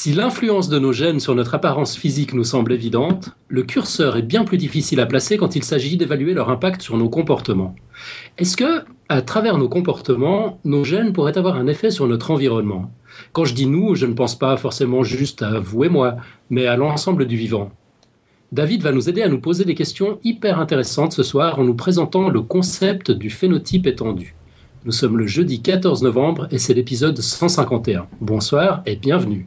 Si l'influence de nos gènes sur notre apparence physique nous semble évidente, le curseur est bien plus difficile à placer quand il s'agit d'évaluer leur impact sur nos comportements. Est-ce que, à travers nos comportements, nos gènes pourraient avoir un effet sur notre environnement? Quand je dis nous, je ne pense pas forcément juste à vous et moi, mais à l'ensemble du vivant. David va nous aider à nous poser des questions hyper intéressantes ce soir en nous présentant le concept du phénotype étendu. Nous sommes le jeudi 14 novembre et c'est l'épisode 151. Bonsoir et bienvenue.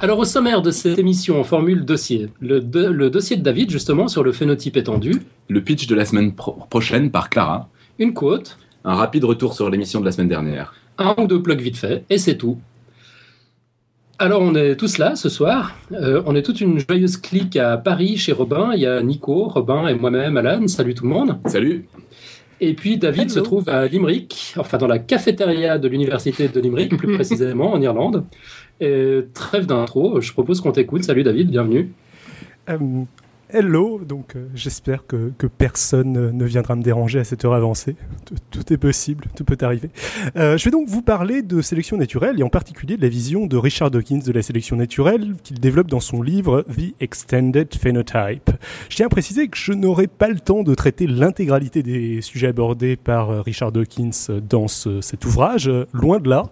Alors au sommaire de cette émission, on formule dossier. Le, dossier de David justement sur le phénotype étendu. Le pitch de la semaine prochaine par Clara. Une quote. Un rapide retour sur l'émission de la semaine dernière. Un ou deux plugs vite fait, et c'est tout. Alors on est tous là ce soir. Euh, on est toute une joyeuse clique à Paris chez Robin. Il y a Nico, Robin et moi-même, Alan. Salut tout le monde. Salut. Et puis David se trouve à Limerick, enfin dans la cafétéria de l'université de Limerick, plus précisément en Irlande. Et trêve d'intro, je propose qu'on t'écoute. Salut David, bienvenue. Euh, Hello, donc euh, j'espère que, que, personne ne viendra me déranger à cette heure avancée. Tout, est possible, tout peut arriver. Euh, je vais donc vous parler de sélection naturelle et en particulier de la vision de Richard Dawkins de la sélection naturelle qu'il développe dans son livre The Extended Phenotype. Je tiens à préciser que je n'aurai pas le temps de traiter l'intégralité des sujets abordés par euh, Richard Dawkins dans ce, cet ouvrage, loin de là.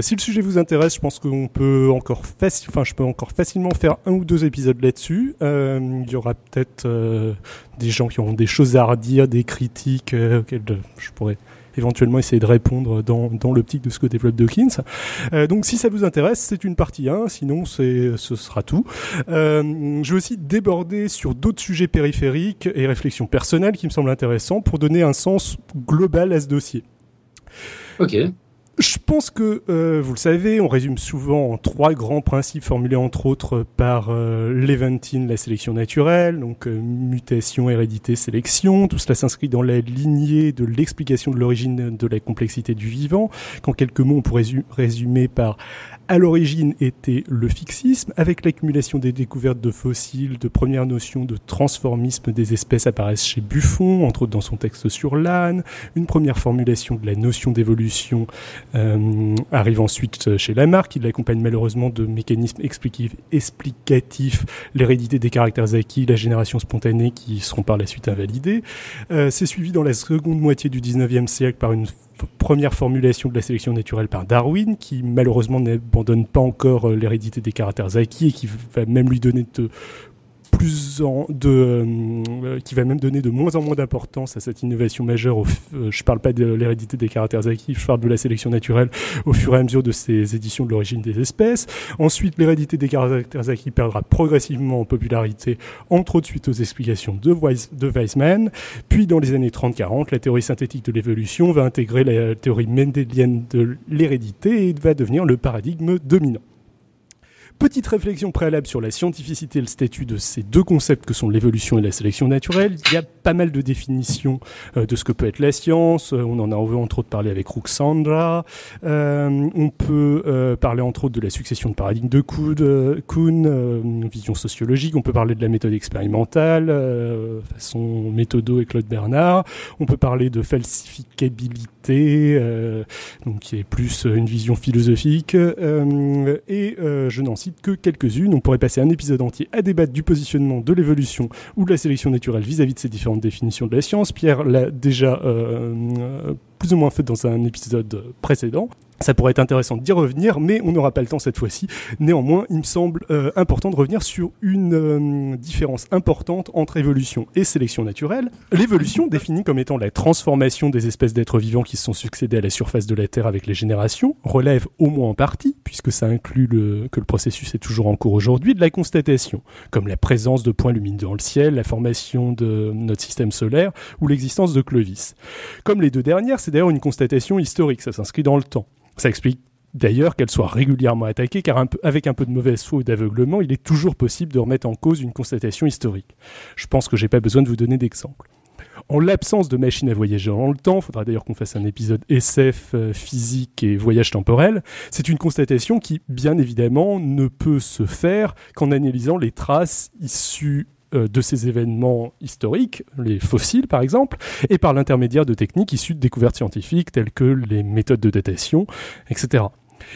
Si le sujet vous intéresse, je pense qu'on peut encore enfin je peux encore facilement faire un ou deux épisodes là-dessus. il y aura peut-être euh, des gens qui ont des choses à redire, des critiques euh, auxquelles je pourrais éventuellement essayer de répondre dans, dans l'optique de ce que développe Dawkins. Euh, donc si ça vous intéresse, c'est une partie 1, sinon c'est ce sera tout. je vais aussi déborder sur d'autres sujets périphériques et réflexions personnelles qui me semblent intéressants pour donner un sens global à ce dossier. Ok. Je pense que, euh, vous le savez, on résume souvent en trois grands principes formulés entre autres par euh, Levantine, la sélection naturelle, donc euh, mutation, hérédité, sélection. Tout cela s'inscrit dans la lignée de l'explication de l'origine de la complexité du vivant, qu'en quelques mots on pourrait résumer par à l'origine était le fixisme, avec l'accumulation des découvertes de fossiles, de premières notions de transformisme des espèces apparaissent chez Buffon, entre autres dans son texte sur l'âne, une première formulation de la notion d'évolution euh, arrive ensuite chez Lamarck, qui l'accompagne malheureusement de mécanismes explicatifs, l'hérédité des caractères acquis, la génération spontanée qui seront par la suite invalidés. Euh, C'est suivi dans la seconde moitié du 19e siècle par une première formulation de la sélection naturelle par Darwin, qui malheureusement n'abandonne pas encore euh, l'hérédité des caractères acquis et qui va même lui donner euh, qui va même donner de moins en moins d'importance à cette innovation majeure. Au, euh, je parle pas de l'hérédité des caractères acquis, je parle de la sélection naturelle au fur et à mesure de ces éditions de l'origine des espèces. Ensuite, l'hérédité des caractères acquis perdra progressivement en popularité, entre autres suite aux explications de, Weizmann. Puis, dans les années 30-40, la théorie synthétique de l'évolution va intégrer la théorie mendélienne de l'hérédité et va devenir le paradigme dominant. Petite réflexion préalable sur la scientificité et le statut de ces deux concepts que sont l'évolution et la sélection naturelle. Il y a pas mal de définitions euh, de ce que peut être la science. Euh, on en a entre autres parlé avec Ruxandra. Euh, on peut parler entre autres de la succession de paradigmes de Kuhn, Kuhn vision sociologique. On peut parler de la méthode expérimentale, façon méthodo et Claude Bernard. On peut parler de falsificabilité, donc qui est plus une vision philosophique. et je n'en cite que quelques-unes. On pourrait passer un épisode entier à débattre du positionnement de l'évolution ou de la sélection naturelle vis-à-vis de ces différentes définitions de la science. Pierre l'a déjà euh, euh, plus ou moins fait dans un épisode précédent. Ça pourrait être intéressant d'y revenir, mais on n'aura pas le temps cette fois-ci. Néanmoins, il me semble euh, important de revenir sur une euh, différence importante entre évolution et sélection naturelle. L'évolution, définie comme étant la transformation des espèces d'êtres vivants qui se sont succédés à la surface de la Terre avec les générations, relève au moins en partie, puisque ça inclut que le processus est toujours en cours aujourd'hui, de la constatation, comme la présence de points lumineux dans le ciel, la formation de notre système solaire ou l'existence de Clovis. Comme les deux dernières, c'est d'ailleurs une constatation historique, ça s'inscrit dans le temps. Ça explique d'ailleurs qu'elle soit régulièrement attaquée, car avec un peu de mauvaise foi ou d'aveuglement, il est toujours possible de remettre en cause une constatation historique. Je pense que j'ai pas besoin de vous donner d'exemple. En l'absence de machines à voyager dans le temps, il faudra d'ailleurs qu'on fasse un épisode SF, euh, physique et voyage temporel, c'est une constatation qui, bien évidemment, ne peut se faire qu'en analysant les traces issues de ces événements historiques, les fossiles par exemple, et par l'intermédiaire de techniques issues de découvertes scientifiques telles que les méthodes de datation, etc.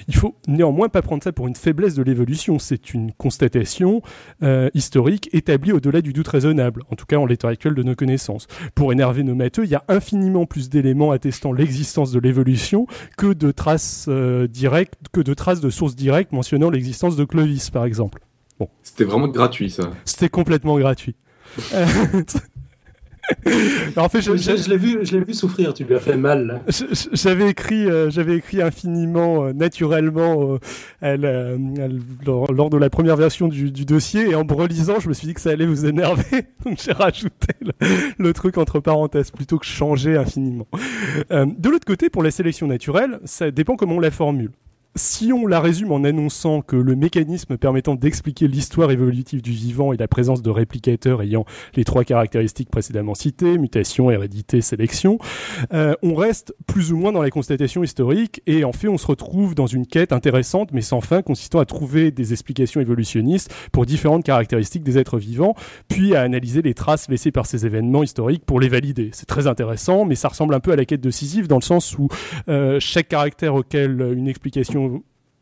Il faut néanmoins pas prendre ça pour une faiblesse de l'évolution. C'est une constatation euh, historique établie au-delà du doute raisonnable, en tout cas en l'état actuel de nos connaissances. Pour énerver nos matheux, il y a infiniment plus d'éléments attestant l'existence de l'évolution que de traces euh, directes, que de traces de sources directes mentionnant l'existence de Clovis, par exemple. Bon. C'était vraiment gratuit, ça. C'était complètement gratuit. en fait, je, je, l'ai vu, je l'ai vu souffrir. Tu lui as fait mal. J'avais écrit, euh, j'avais écrit infiniment, euh, naturellement, euh, elle, elle, lors, de la première version du, du, dossier, et en me relisant, je me suis dit que ça allait vous énerver, donc j'ai rajouté le, le, truc entre parenthèses plutôt que changer infiniment. de l'autre côté, pour la sélection naturelle, ça dépend comment on la formule si on la résume en annonçant que le mécanisme permettant d'expliquer l'histoire évolutive du vivant est la présence de réplicateurs ayant les trois caractéristiques précédemment citées, mutation, hérédité, sélection, euh, on reste plus ou moins dans la constatation historique et en fait on se retrouve dans une quête intéressante mais sans fin consistant à trouver des explications évolutionnistes pour différentes caractéristiques des êtres vivants, puis à analyser les traces laissées par ces événements historiques pour les valider. C'est très intéressant mais ça ressemble un peu à la quête de Sisyphe dans le sens où euh, chaque caractère auquel une explication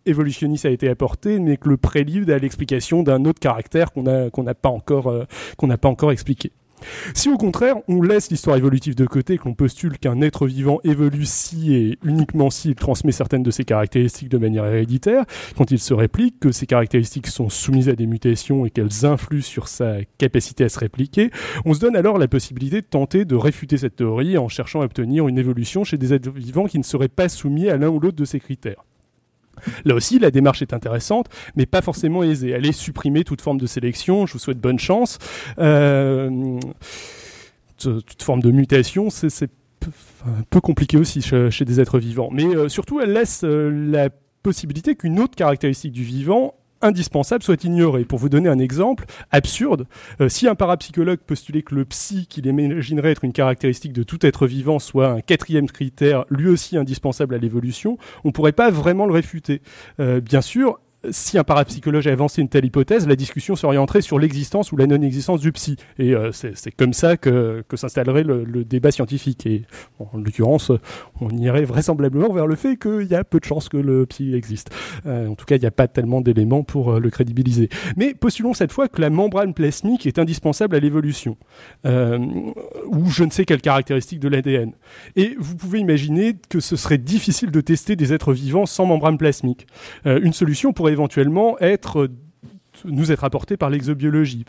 évolutionniste a été apporté, mais que le prélude à l'explication d'un autre caractère qu'on n'a qu'on n'a pas encore euh, n'a pas encore expliqué. Si au contraire on laisse l'histoire évolutive de côté, qu'on postule qu'un être vivant évolue si et uniquement s'il transmet certaines de ses caractéristiques de manière héréditaire, quand il se réplique, que ces caractéristiques sont soumises à des mutations et qu'elles influent sur sa capacité à se répliquer, on se donne alors la possibilité de tenter de réfuter cette théorie en cherchant à obtenir une évolution chez des êtres vivants qui ne seraient pas soumis à l'un ou l'autre de ces critères. Là aussi, la démarche est intéressante, mais pas forcément aisée. Est supprimer toute forme de sélection. Je vous souhaite bonne chance. Euh, toute forme de mutation, c'est un peu compliqué aussi chez, des êtres vivants. Mais euh, surtout, elle laisse euh, la possibilité qu'une autre caractéristique du vivant indispensable soit ignoré. Pour vous donner un exemple absurde, euh, si un parapsychologue postulait que le psy, qu'il imaginerait être une caractéristique de tout être vivant, soit un quatrième critère, lui aussi indispensable à l'évolution, on ne pourrait pas vraiment le réfuter. Euh, bien sûr, si un parapsychologue a avancé une telle hypothèse, la discussion s'orienterait sur l'existence ou la non-existence du psy. Et euh, c'est comme ça que, que s'installerait le, débat scientifique. Et en l'occurrence, on irait vraisemblablement vers le fait qu'il y a peu de chances que le psy existe. Euh, en tout cas, il n'y a pas tellement d'éléments pour euh, le crédibiliser. Mais postulons cette fois que la membrane plasmique est indispensable à l'évolution, ou je ne sais quelle caractéristique de l'ADN. Et vous pouvez imaginer que ce serait difficile de tester des êtres vivants sans membrane plasmique. Une solution pourrait éventuellement être nous être apporté par l'exobiologie.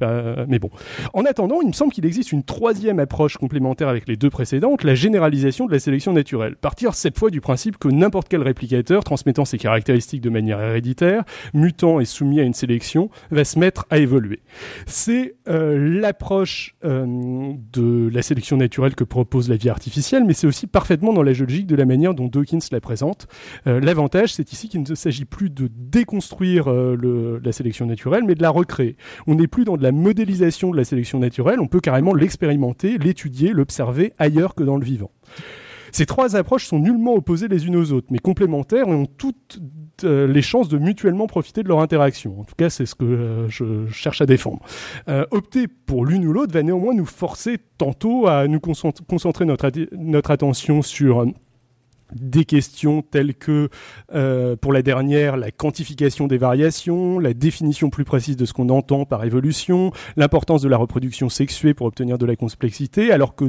Mais bon. En attendant, il me semble qu'il existe une troisième approche complémentaire avec les deux précédentes, la généralisation de la sélection naturelle. Partir cette fois du principe que n'importe quel réplicateur transmettant ses caractéristiques de manière héréditaire, mutant et soumis à une sélection, va se mettre à évoluer. C'est euh, l'approche euh, de la sélection naturelle que propose la vie artificielle, mais c'est aussi parfaitement dans la logique de la manière dont Dawkins la présente. Euh, L'avantage, c'est ici qu'il ne s'agit plus de déconstruire la sélection naturelle, mais de la recréer. On n'est plus dans de la modélisation de la sélection naturelle, on peut carrément l'expérimenter, l'étudier, l'observer ailleurs que dans le vivant. Ces trois approches sont nullement opposées les unes aux autres, mais complémentaires et ont toutes euh, les chances de mutuellement profiter de leur interaction. En tout cas, c'est ce que euh, je cherche à défendre. Euh, opter pour l'une ou l'autre va néanmoins nous forcer tantôt à nous concentrer notre, notre attention sur des questions telles que, euh, pour la dernière, la quantification des variations, la définition plus précise de ce qu'on entend par évolution, l'importance de la reproduction sexuée pour obtenir de la complexité, alors que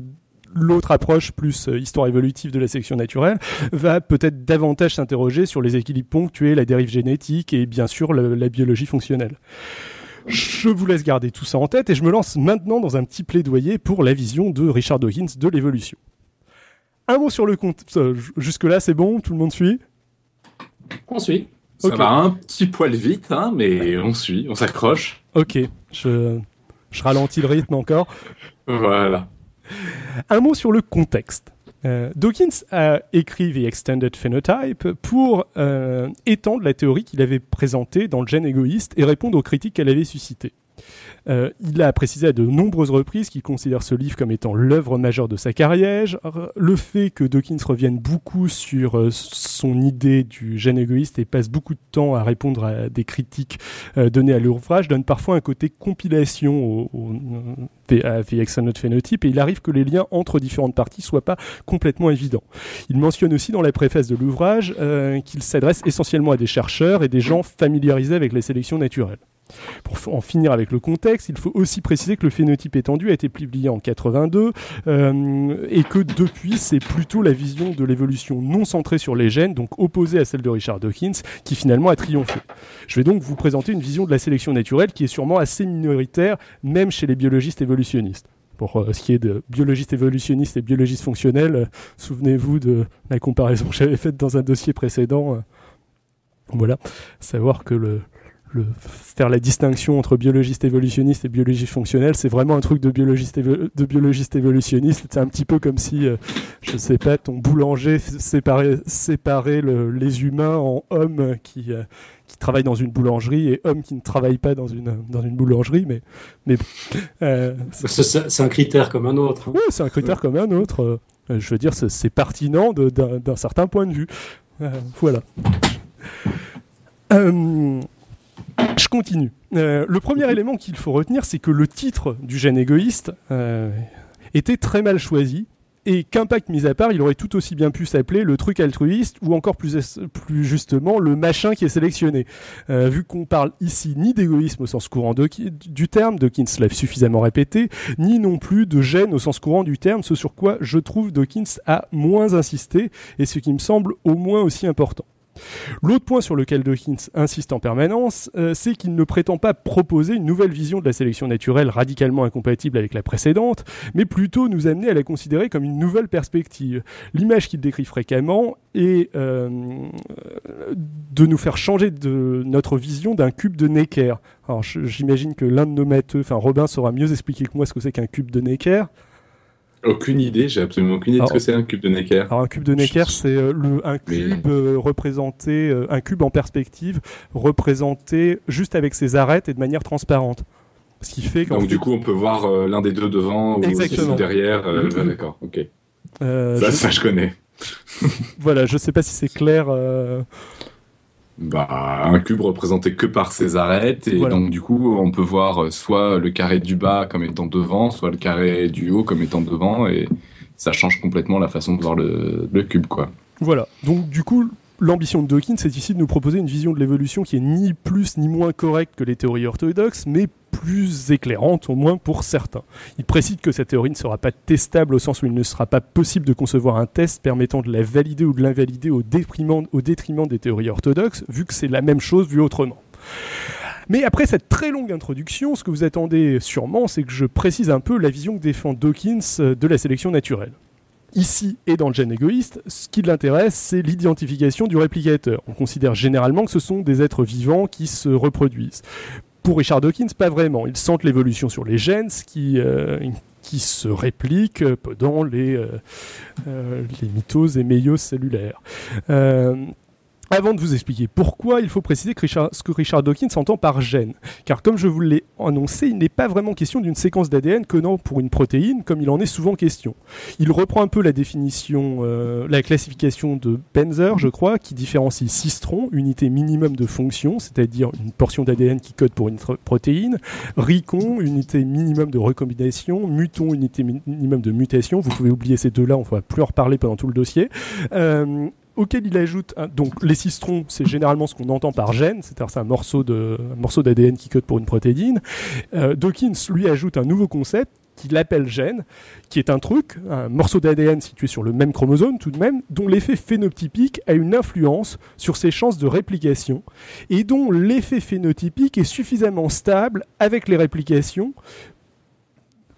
l'autre approche plus euh, histoire évolutive de la sélection naturelle va peut-être davantage s'interroger sur les équilibres ponctués, la dérive génétique et bien sûr la biologie fonctionnelle. Je vous laisse garder tout ça en tête et je me lance maintenant dans un petit plaidoyer pour la vision de Richard Dawkins de l'évolution. Un mot sur le compte. Jusque-là, c'est bon Tout le monde suit? On suit. Ça va un petit poil vite, hein, mais on suit, on s'accroche. Ok, je, je ralentis le rythme encore. Voilà. Un mot sur le contexte. Euh, Dawkins a écrit The Extended Phenotype pour euh, étendre la théorie qu'il avait présentée dans le gène égoïste et répondre aux critiques qu'elle avait suscitées. Euh, il a précisé à de nombreuses reprises qu'il considère ce livre comme étant l'œuvre majeure de sa carrière. Le fait que Dawkins revienne beaucoup sur euh, son idée du gène égoïste et passe beaucoup de temps à répondre à des critiques euh, données à l'ouvrage donne parfois un côté compilation au, à The et il arrive que les liens entre différentes parties soient pas complètement évidents. Il mentionne aussi dans la préface de l'ouvrage qu'il s'adresse essentiellement à des chercheurs et des gens familiarisés avec les sélections naturelles. Pour en finir avec le contexte, il faut aussi préciser que le phénotype étendu a été publié en 82 euh, et que depuis, c'est plutôt la vision de l'évolution non centrée sur les gènes, donc opposée à celle de Richard Dawkins, qui finalement a triomphé. Je vais donc vous présenter une vision de la sélection naturelle qui est sûrement assez minoritaire, même chez les biologistes évolutionnistes pour euh, ce qui est de biologistes évolutionnistes et biologistes fonctionnels, euh, souvenez-vous de la comparaison que j'avais faite dans un dossier précédent. voilà, savoir que le, faire la distinction entre biologiste évolutionniste et biologiste fonctionnel, c'est vraiment un truc de biologiste, de biologiste évolutionniste. C'est un petit peu comme si, euh, je sais pas, ton boulanger séparait, séparait les humains en hommes qui, euh, qui travaillent dans une boulangerie et hommes qui ne travaillent pas dans une, dans une boulangerie. Mais, mais euh, c'est un critère comme un autre. Hein. Oui, c'est un critère comme un autre. je veux dire, c'est pertinent d'un certain point de vue. voilà. Je continue. Euh, le premier élément qu'il faut retenir, c'est que le titre du gène égoïste euh, était très mal choisi et qu'impact mis à part, il aurait tout aussi bien pu s'appeler le truc altruiste ou encore plus, plus justement le machin qui est sélectionné. Euh, vu qu'on parle ici ni d'égoïsme au sens courant du terme, Dawkins l'a suffisamment répété, ni non plus de gène au sens courant du terme, ce sur quoi je trouve Dawkins a moins insisté et ce qui me semble au moins aussi important. L'autre point sur lequel Dawkins insiste en permanence, euh, c'est qu'il ne prétend pas proposer une nouvelle vision de la sélection naturelle radicalement incompatible avec la précédente, mais plutôt nous amener à la considérer comme une nouvelle perspective. L'image qu'il décrit fréquemment est euh, de nous faire changer notre vision d'un cube de Necker. Alors j'imagine que l'un de nos matheux, enfin Robin saura mieux expliquer que moi ce que c'est qu'un cube de Necker. Aucune idée, j'ai absolument aucune idée de ce que c'est un cube de Necker. Alors un cube de Necker, c'est euh, un cube euh, représenté, euh, un cube en perspective, représenté juste avec ses arêtes et de manière transparente. Ce qui fait Donc du coup, on peut voir l'un des deux devant ou derrière. Mm-hmm. D'accord, ok. ça, ça, je connais. voilà, je sais pas si c'est clair bah, un cube représenté que par ses arêtes et donc du coup on peut voir euh, soit le carré du bas comme étant devant, soit le carré du haut comme étant devant et ça change complètement la façon de voir le, le cube quoi. Voilà, donc du coup l'ambition de Dawkins, c'est ici de nous proposer une vision de l'évolution qui est ni plus ni moins correcte que les théories orthodoxes, mais plus éclairante, au moins pour certains. Il précise que cette théorie ne sera pas testable au sens où il ne sera pas possible de concevoir un test permettant de la valider ou de l'invalider au au détriment des théories orthodoxes, vu que c'est la même chose vu autrement. Mais après cette très longue introduction, ce que vous attendez sûrement, c'est que je précise un peu la vision que défend Dawkins de la sélection naturelle. Ici et dans le gène égoïste, ce qui l'intéresse, c'est l'identification du réplicateur. On considère généralement que ce sont des êtres vivants qui se reproduisent. Pour Richard Dawkins, pas vraiment. Il sent l'évolution sur les gènes, qui, euh, qui se répliquent dans les, euh, euh, les mitoses et méioses cellulaires. Avant de vous expliquer pourquoi, il faut préciser que ce que Richard Dawkins entend par gène. Car comme je vous l'ai annoncé, il n'est pas vraiment question d'une séquence d'ADN connant pour une protéine, comme il en est souvent question. Il reprend un peu la définition, euh, la classification de Benzer, je crois, qui différencie cistron, unité minimum de fonction, c'est-à-dire une portion d'ADN qui code pour une protéine, ricon, unité minimum de recombination, muton, unité minimum de mutation. Vous pouvez oublier ces deux-là, on ne va plus en reparler pendant tout le dossier. Euh, auquel il ajoute donc les cistrons, c'est généralement ce qu'on entend par gène, c'est-à-dire c'est un morceau de morceau d'ADN qui code pour une protéine. Euh, Dawkins lui ajoute un nouveau concept qu'il appelle gène, qui est un truc, un morceau d'ADN situé sur le même chromosome tout de même, dont l'effet phénotypique a une influence sur ses chances de réplication, et dont l'effet phénotypique est suffisamment stable avec les réplications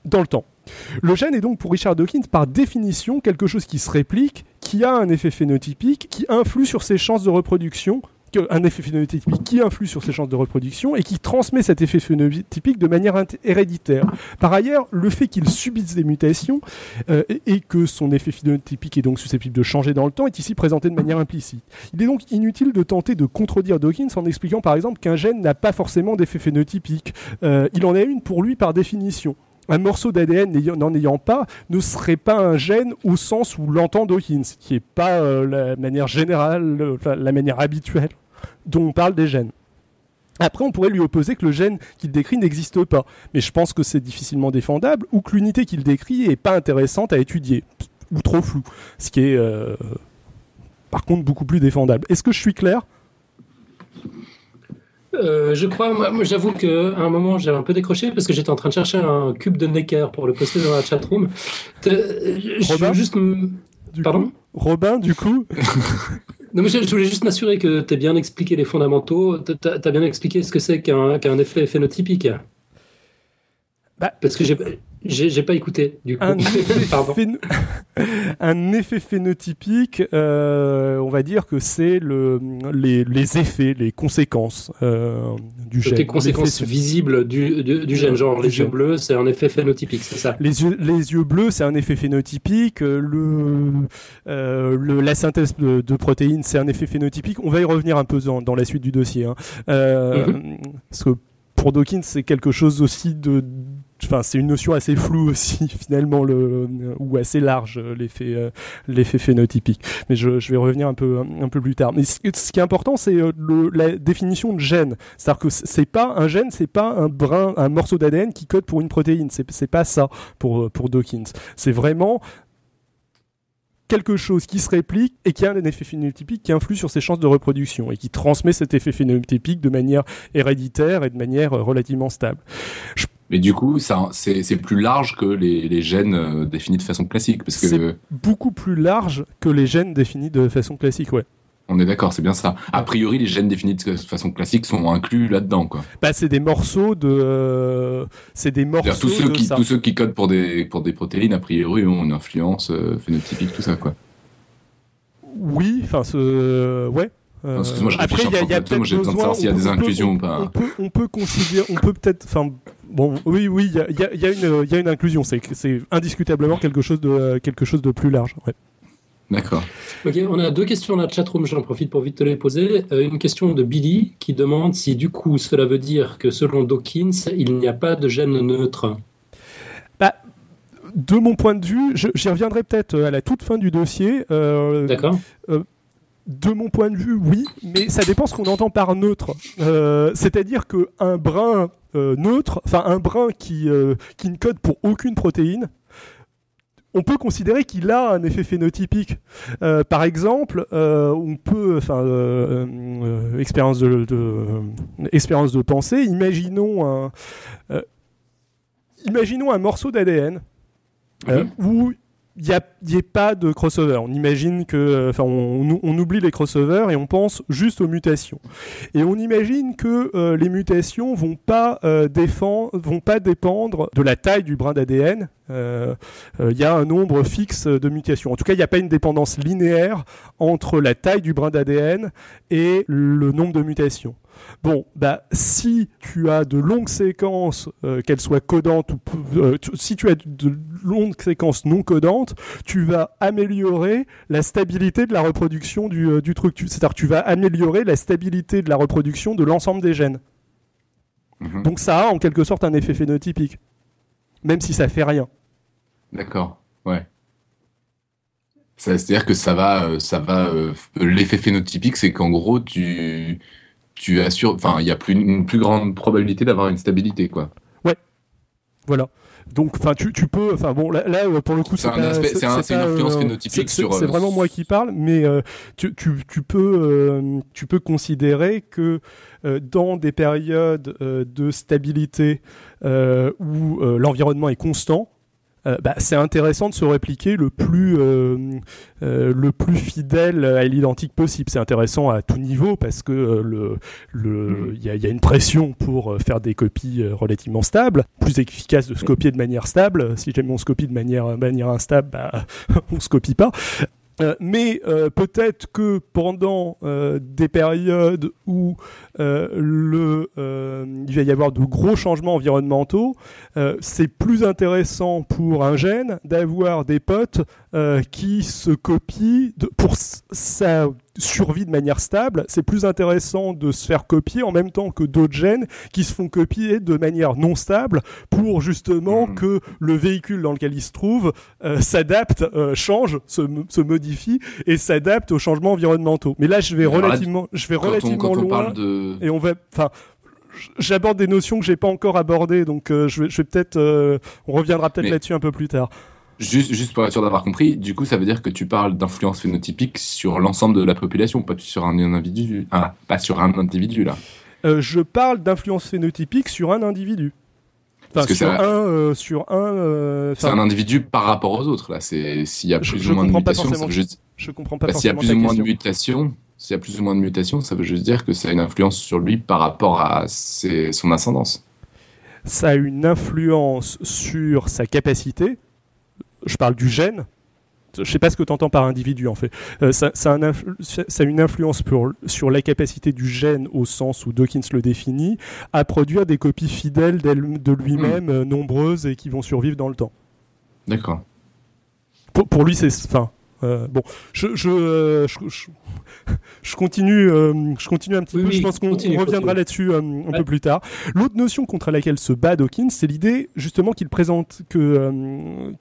dans le temps. Le gène est donc pour Richard Dawkins par définition quelque chose qui se réplique, qui a un effet phénotypique, qui influe sur ses chances de reproduction un effet phénotypique qui influe sur ses chances de reproduction et qui transmet cet effet phénotypique de manière héréditaire. Par ailleurs, le fait qu'il subisse des mutations euh, et que son effet phénotypique est donc susceptible de changer dans le temps est ici présenté de manière implicite. Il est donc inutile de tenter de contredire Dawkins en expliquant par exemple qu'un gène n'a pas forcément d'effet phénotypique. Euh, il en a une pour lui par définition un morceau d'ADN n'en ayant pas ne serait pas un gène au sens où l'entend Dawkins, qui n'est pas euh, la manière générale, la manière habituelle dont on parle des gènes. Après, on pourrait lui opposer que le gène qu'il décrit n'existe pas, mais je pense que c'est difficilement défendable ou que l'unité qu'il décrit n'est pas intéressante à étudier ou trop floue, ce qui est euh, par contre beaucoup plus défendable. Est-ce que je suis clair? Euh, je crois, moi, j'avoue qu'à un moment j'ai un peu décroché parce que j'étais en train de chercher un cube de Necker pour le poster dans la chatroom. Je juste. Pardon Robin, du coup Non, mais je, voulais juste m'assurer que tu as bien expliqué les fondamentaux, tu as, bien expliqué ce que c'est qu'un effet phénotypique. Bah, Parce que j'ai pas écouté du coup. Un, effet, un effet phénotypique, euh, on va dire que c'est le, les, les, effets, les conséquences euh, du gène. Les conséquences visibles du, du, gène, genre les yeux bleus, c'est un effet phénotypique, c'est ça les yeux, les yeux bleus, c'est un effet phénotypique. Le, euh, le la synthèse de, protéines, c'est un effet phénotypique. On va y revenir un peu dans, dans la suite du dossier. Hein. Mhm. Parce que pour Dawkins, c'est quelque chose aussi de c'est une notion assez floue aussi finalement le ou assez large l'effet euh, l'effet phénotypique. Mais je, je, vais revenir un peu un, peu plus tard. Mais ce, qui est important c'est euh, la définition de gène. C'est-à-dire que c'est pas un gène c'est pas un brin un morceau d'ADN qui code pour une protéine. C'est pas ça pour pour Dawkins. C'est vraiment quelque chose qui se réplique et qui a un effet phénotypique qui influe sur ses chances de reproduction et qui transmet cet effet phénotypique de manière héréditaire et de manière euh, relativement stable. Mais du coup, c'est plus large que les, gènes euh, définis de façon classique. parce que C'est beaucoup plus large que les gènes définis de façon classique, ouais. On est d'accord, c'est bien ça. A priori, les gènes définis de façon classique sont inclus là-dedans, quoi. Bah, c'est des morceaux de, euh, c'est des morceaux. Tous ceux qui, tous ceux qui codent pour des pour des protéines, a priori, ont une influence euh, phénotypique, tout ça, quoi. Oui, enfin, ce, ouais. Excuse-moi, je Après, il y a, y a peut-être j'ai besoin de savoir s'il y a des inclusions ou pas. On peut, on peut considérer, on peut peut-être, enfin, Bon, oui, oui, il y a, y, a une, y a une inclusion. C'est, c'est indiscutablement quelque chose de, quelque chose de plus large. Ouais. D'accord. Ok, on a deux questions dans la chatroom, j'en profite pour vite te les poser. Euh, une question de Billy qui demande si du coup cela veut dire que selon Dawkins, il n'y a pas de gène neutre. Bah, de mon point de vue, j'y reviendrai peut-être à la toute fin du dossier. Euh, D'accord. Euh, de mon point de vue, oui, mais ça dépend ce qu'on entend par neutre. C'est-à-dire qu'un brin neutre, enfin un brin qui, qui ne code pour aucune protéine, on peut considérer qu'il a un effet phénotypique. Euh, par exemple, euh, on peut, enfin, euh, expérience de, expérience de pensée. Imaginons un, imaginons un morceau d'ADN où n'y a, pas de crossover. On imagine que, enfin, on, oublie les crossovers et on pense juste aux mutations. Et on imagine que les mutations vont pas défendre, vont pas dépendre de la taille du brin d'ADN, euh, euh, il y a un nombre fixe de mutations. En tout cas, il n'y a pas une dépendance linéaire entre la taille du brin d'ADN et le nombre de mutations. Bon, bah, si tu as de longues séquences, euh, qu'elles soient codantes ou si tu as de longues séquences non codantes, tu vas améliorer la stabilité de la reproduction du, du truc. C'est-à-dire que tu vas améliorer la stabilité de la reproduction de l'ensemble des gènes. Mhm. Donc ça a en quelque sorte un effet phénotypique même si ça fait rien. D'accord, ouais. C'est-à-dire que ça va, euh, ça va. Euh, l'effet phénotypique, c'est qu'en gros, tu, tu assures, enfin, il y a plus, une plus grande probabilité d'avoir une stabilité, quoi. Ouais, voilà. Donc, enfin, tu, tu, peux, enfin bon, là, là, pour le coup, c'est un, une influence euh, phénotypique sur. C'est vraiment moi qui parle, mais tu, tu, tu, peux, tu peux considérer que dans des périodes de stabilité euh, où euh, l'environnement est constant, euh, bah, c'est intéressant de se répliquer le plus, le plus fidèle à l'identique possible. C'est intéressant à tout niveau parce que le, le, y, a, y a une pression pour faire des copies relativement stables, plus efficace de se copier de manière stable. Si jamais on se copie de manière, manière instable, bah, on se copie pas. Euh, mais euh, peut-être que pendant euh, des périodes où il va y avoir de gros changements environnementaux, c'est plus intéressant pour un gène d'avoir des potes qui se copient pour sa survie de manière stable. C'est plus intéressant de se faire copier en même temps que d'autres gènes qui se font copier de manière non stable pour justement hmm. que le véhicule dans lequel il se trouve s'adapte, change, se, se modifie et s'adapte aux changements environnementaux. Mais là, je vais relativement, je vais relativement loin. Et on va, enfin, j'aborde des notions que j'ai pas encore abordées, donc euh, je vais, je vais peut-être, euh, on reviendra peut-être là-dessus un peu plus tard. Juste, juste pour être sûr d'avoir compris, du coup, ça veut dire que tu parles d'influence phénotypique sur l'ensemble de la population, pas sur un individu. Ah, pas sur un individu là. Euh, je parle d'influence phénotypique sur un individu. Parce que sur, un, euh, sur un, euh, c'est un individu par rapport aux autres là. C'est s'il y a plus ou moins de mutations, ça veut juste... je comprends pas. Bah, s'il y a plus ou moins de mutations, s'il y a plus ou moins de mutations, ça veut juste dire que ça a une influence sur lui par rapport à ses... son ascendance. Ça a une influence sur sa capacité. Je parle du gène je sais pas ce que tu entends par individu en fait. Euh, ça, ça, a une influence pour, sur la capacité du gène au sens où Dawkins le définit à produire des copies fidèles de lui-même, hmm. euh, nombreuses et qui vont survivre dans le temps. D'accord. Pour, pour, lui, c'est. Enfin, euh, bon, je, je, je, continue, je continue un petit peu. je pense qu'on reviendra là-dessus un peu plus tard. L'autre notion contre laquelle se bat Dawkins, c'est l'idée justement qu'il présente que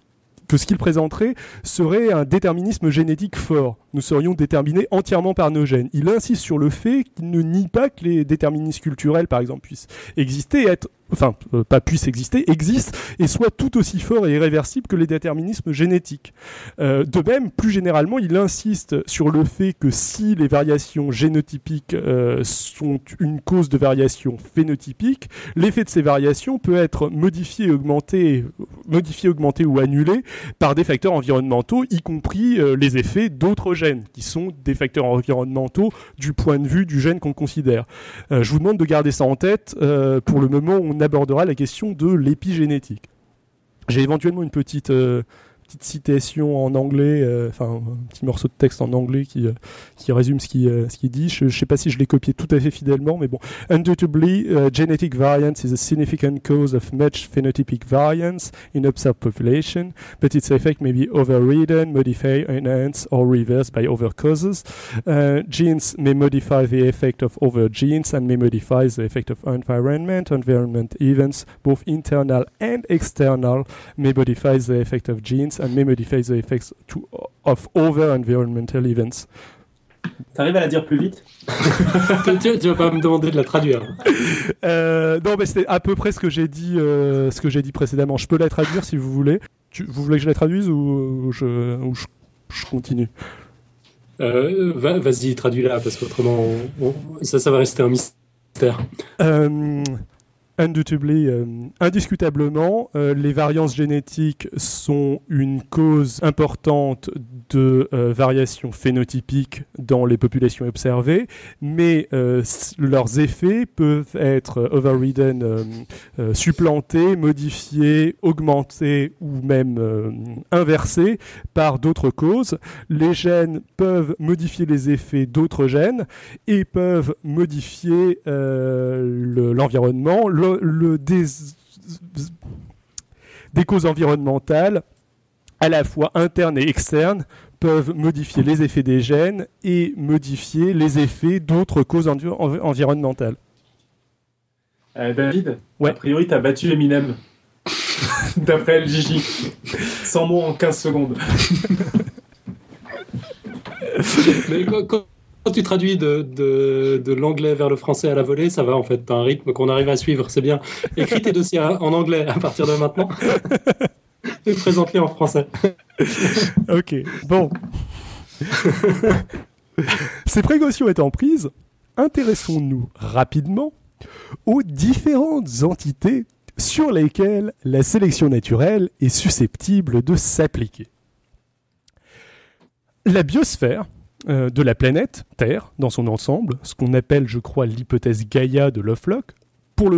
que ce qu'il présenterait serait un déterminisme génétique fort. Nous serions déterminés entièrement par nos gènes. Il insiste sur le fait qu'il ne nie pas que les déterminismes culturels, par exemple, puissent exister être enfin euh, pas puisse exister, existe et soit tout aussi fort et irréversible que les déterminismes génétiques. Euh, de même, plus généralement, il insiste sur le fait que si les variations génotypiques euh, sont une cause de variation phénotypique, l'effet de ces variations peut être modifié, augmenté, modifié, augmenté ou annulé par des facteurs environnementaux, y compris les effets d'autres gènes, qui sont des facteurs environnementaux du point de vue du gène qu'on considère. je vous demande de garder ça en tête pour le moment on abordera la question de l'épigénétique. J'ai éventuellement une petite, euh, citation en anglais, euh, enfin un petit morceau de texte en anglais qui, euh, qui résume ce qu'il ce dit. Je ne sais pas si je l'ai copié tout à fait fidèlement, mais bon. Undoubtedly, uh, genetic variance is a significant cause of much phenotypic variance in observed population, but its effect may be overridden, modified, enhanced, or reversed by other causes. Uh, genes may modify the effect of other genes and may modify the effect of environment. Environment events, both internal and external, may modify the effect of genes and may modify the effects to, of other environmental events. T'arrives à la dire plus vite? Tu, tu, vas pas me demander de la traduire. Euh, non, mais c'est à peu près ce que j'ai dit, euh, ce que j'ai dit précédemment. Je peux la traduire si vous voulez. Tu, vous voulez que je la traduise ou je, ou je, je continue? Euh, Vas-y, traduis-la parce qu'autrement, ça, ça va rester un mystère. Euh, indiscutablement, euh, les variances génétiques sont une cause importante de euh, variations phénotypiques dans les populations observées, mais leurs effets peuvent être overridden, supplantés, modifiés, augmentés ou même inversés par d'autres causes. Les gènes peuvent modifier les effets d'autres gènes et peuvent modifier l'environnement le, des, des causes environnementales, à la fois internes et externes, peuvent modifier les effets des gènes et modifier les effets d'autres causes environnementales. Euh, David, a priori, tu as battu Eminem. D'après LGJ. 100 mots en 15 secondes. Mais quoi, quand tu traduis de, de, l'anglais vers le français à la volée, ça va en fait. T'as un rythme qu'on arrive à suivre, c'est bien. Écris tes dossiers en anglais à partir de maintenant et présente-les en français. ok, bon. Ces précautions étant prises, intéressons-nous rapidement aux différentes entités sur lesquelles la sélection naturelle est susceptible de s'appliquer. La biosphère euh, de la planète Terre dans son ensemble, ce qu'on appelle, je crois, l'hypothèse Gaïa de Lovelock, pour,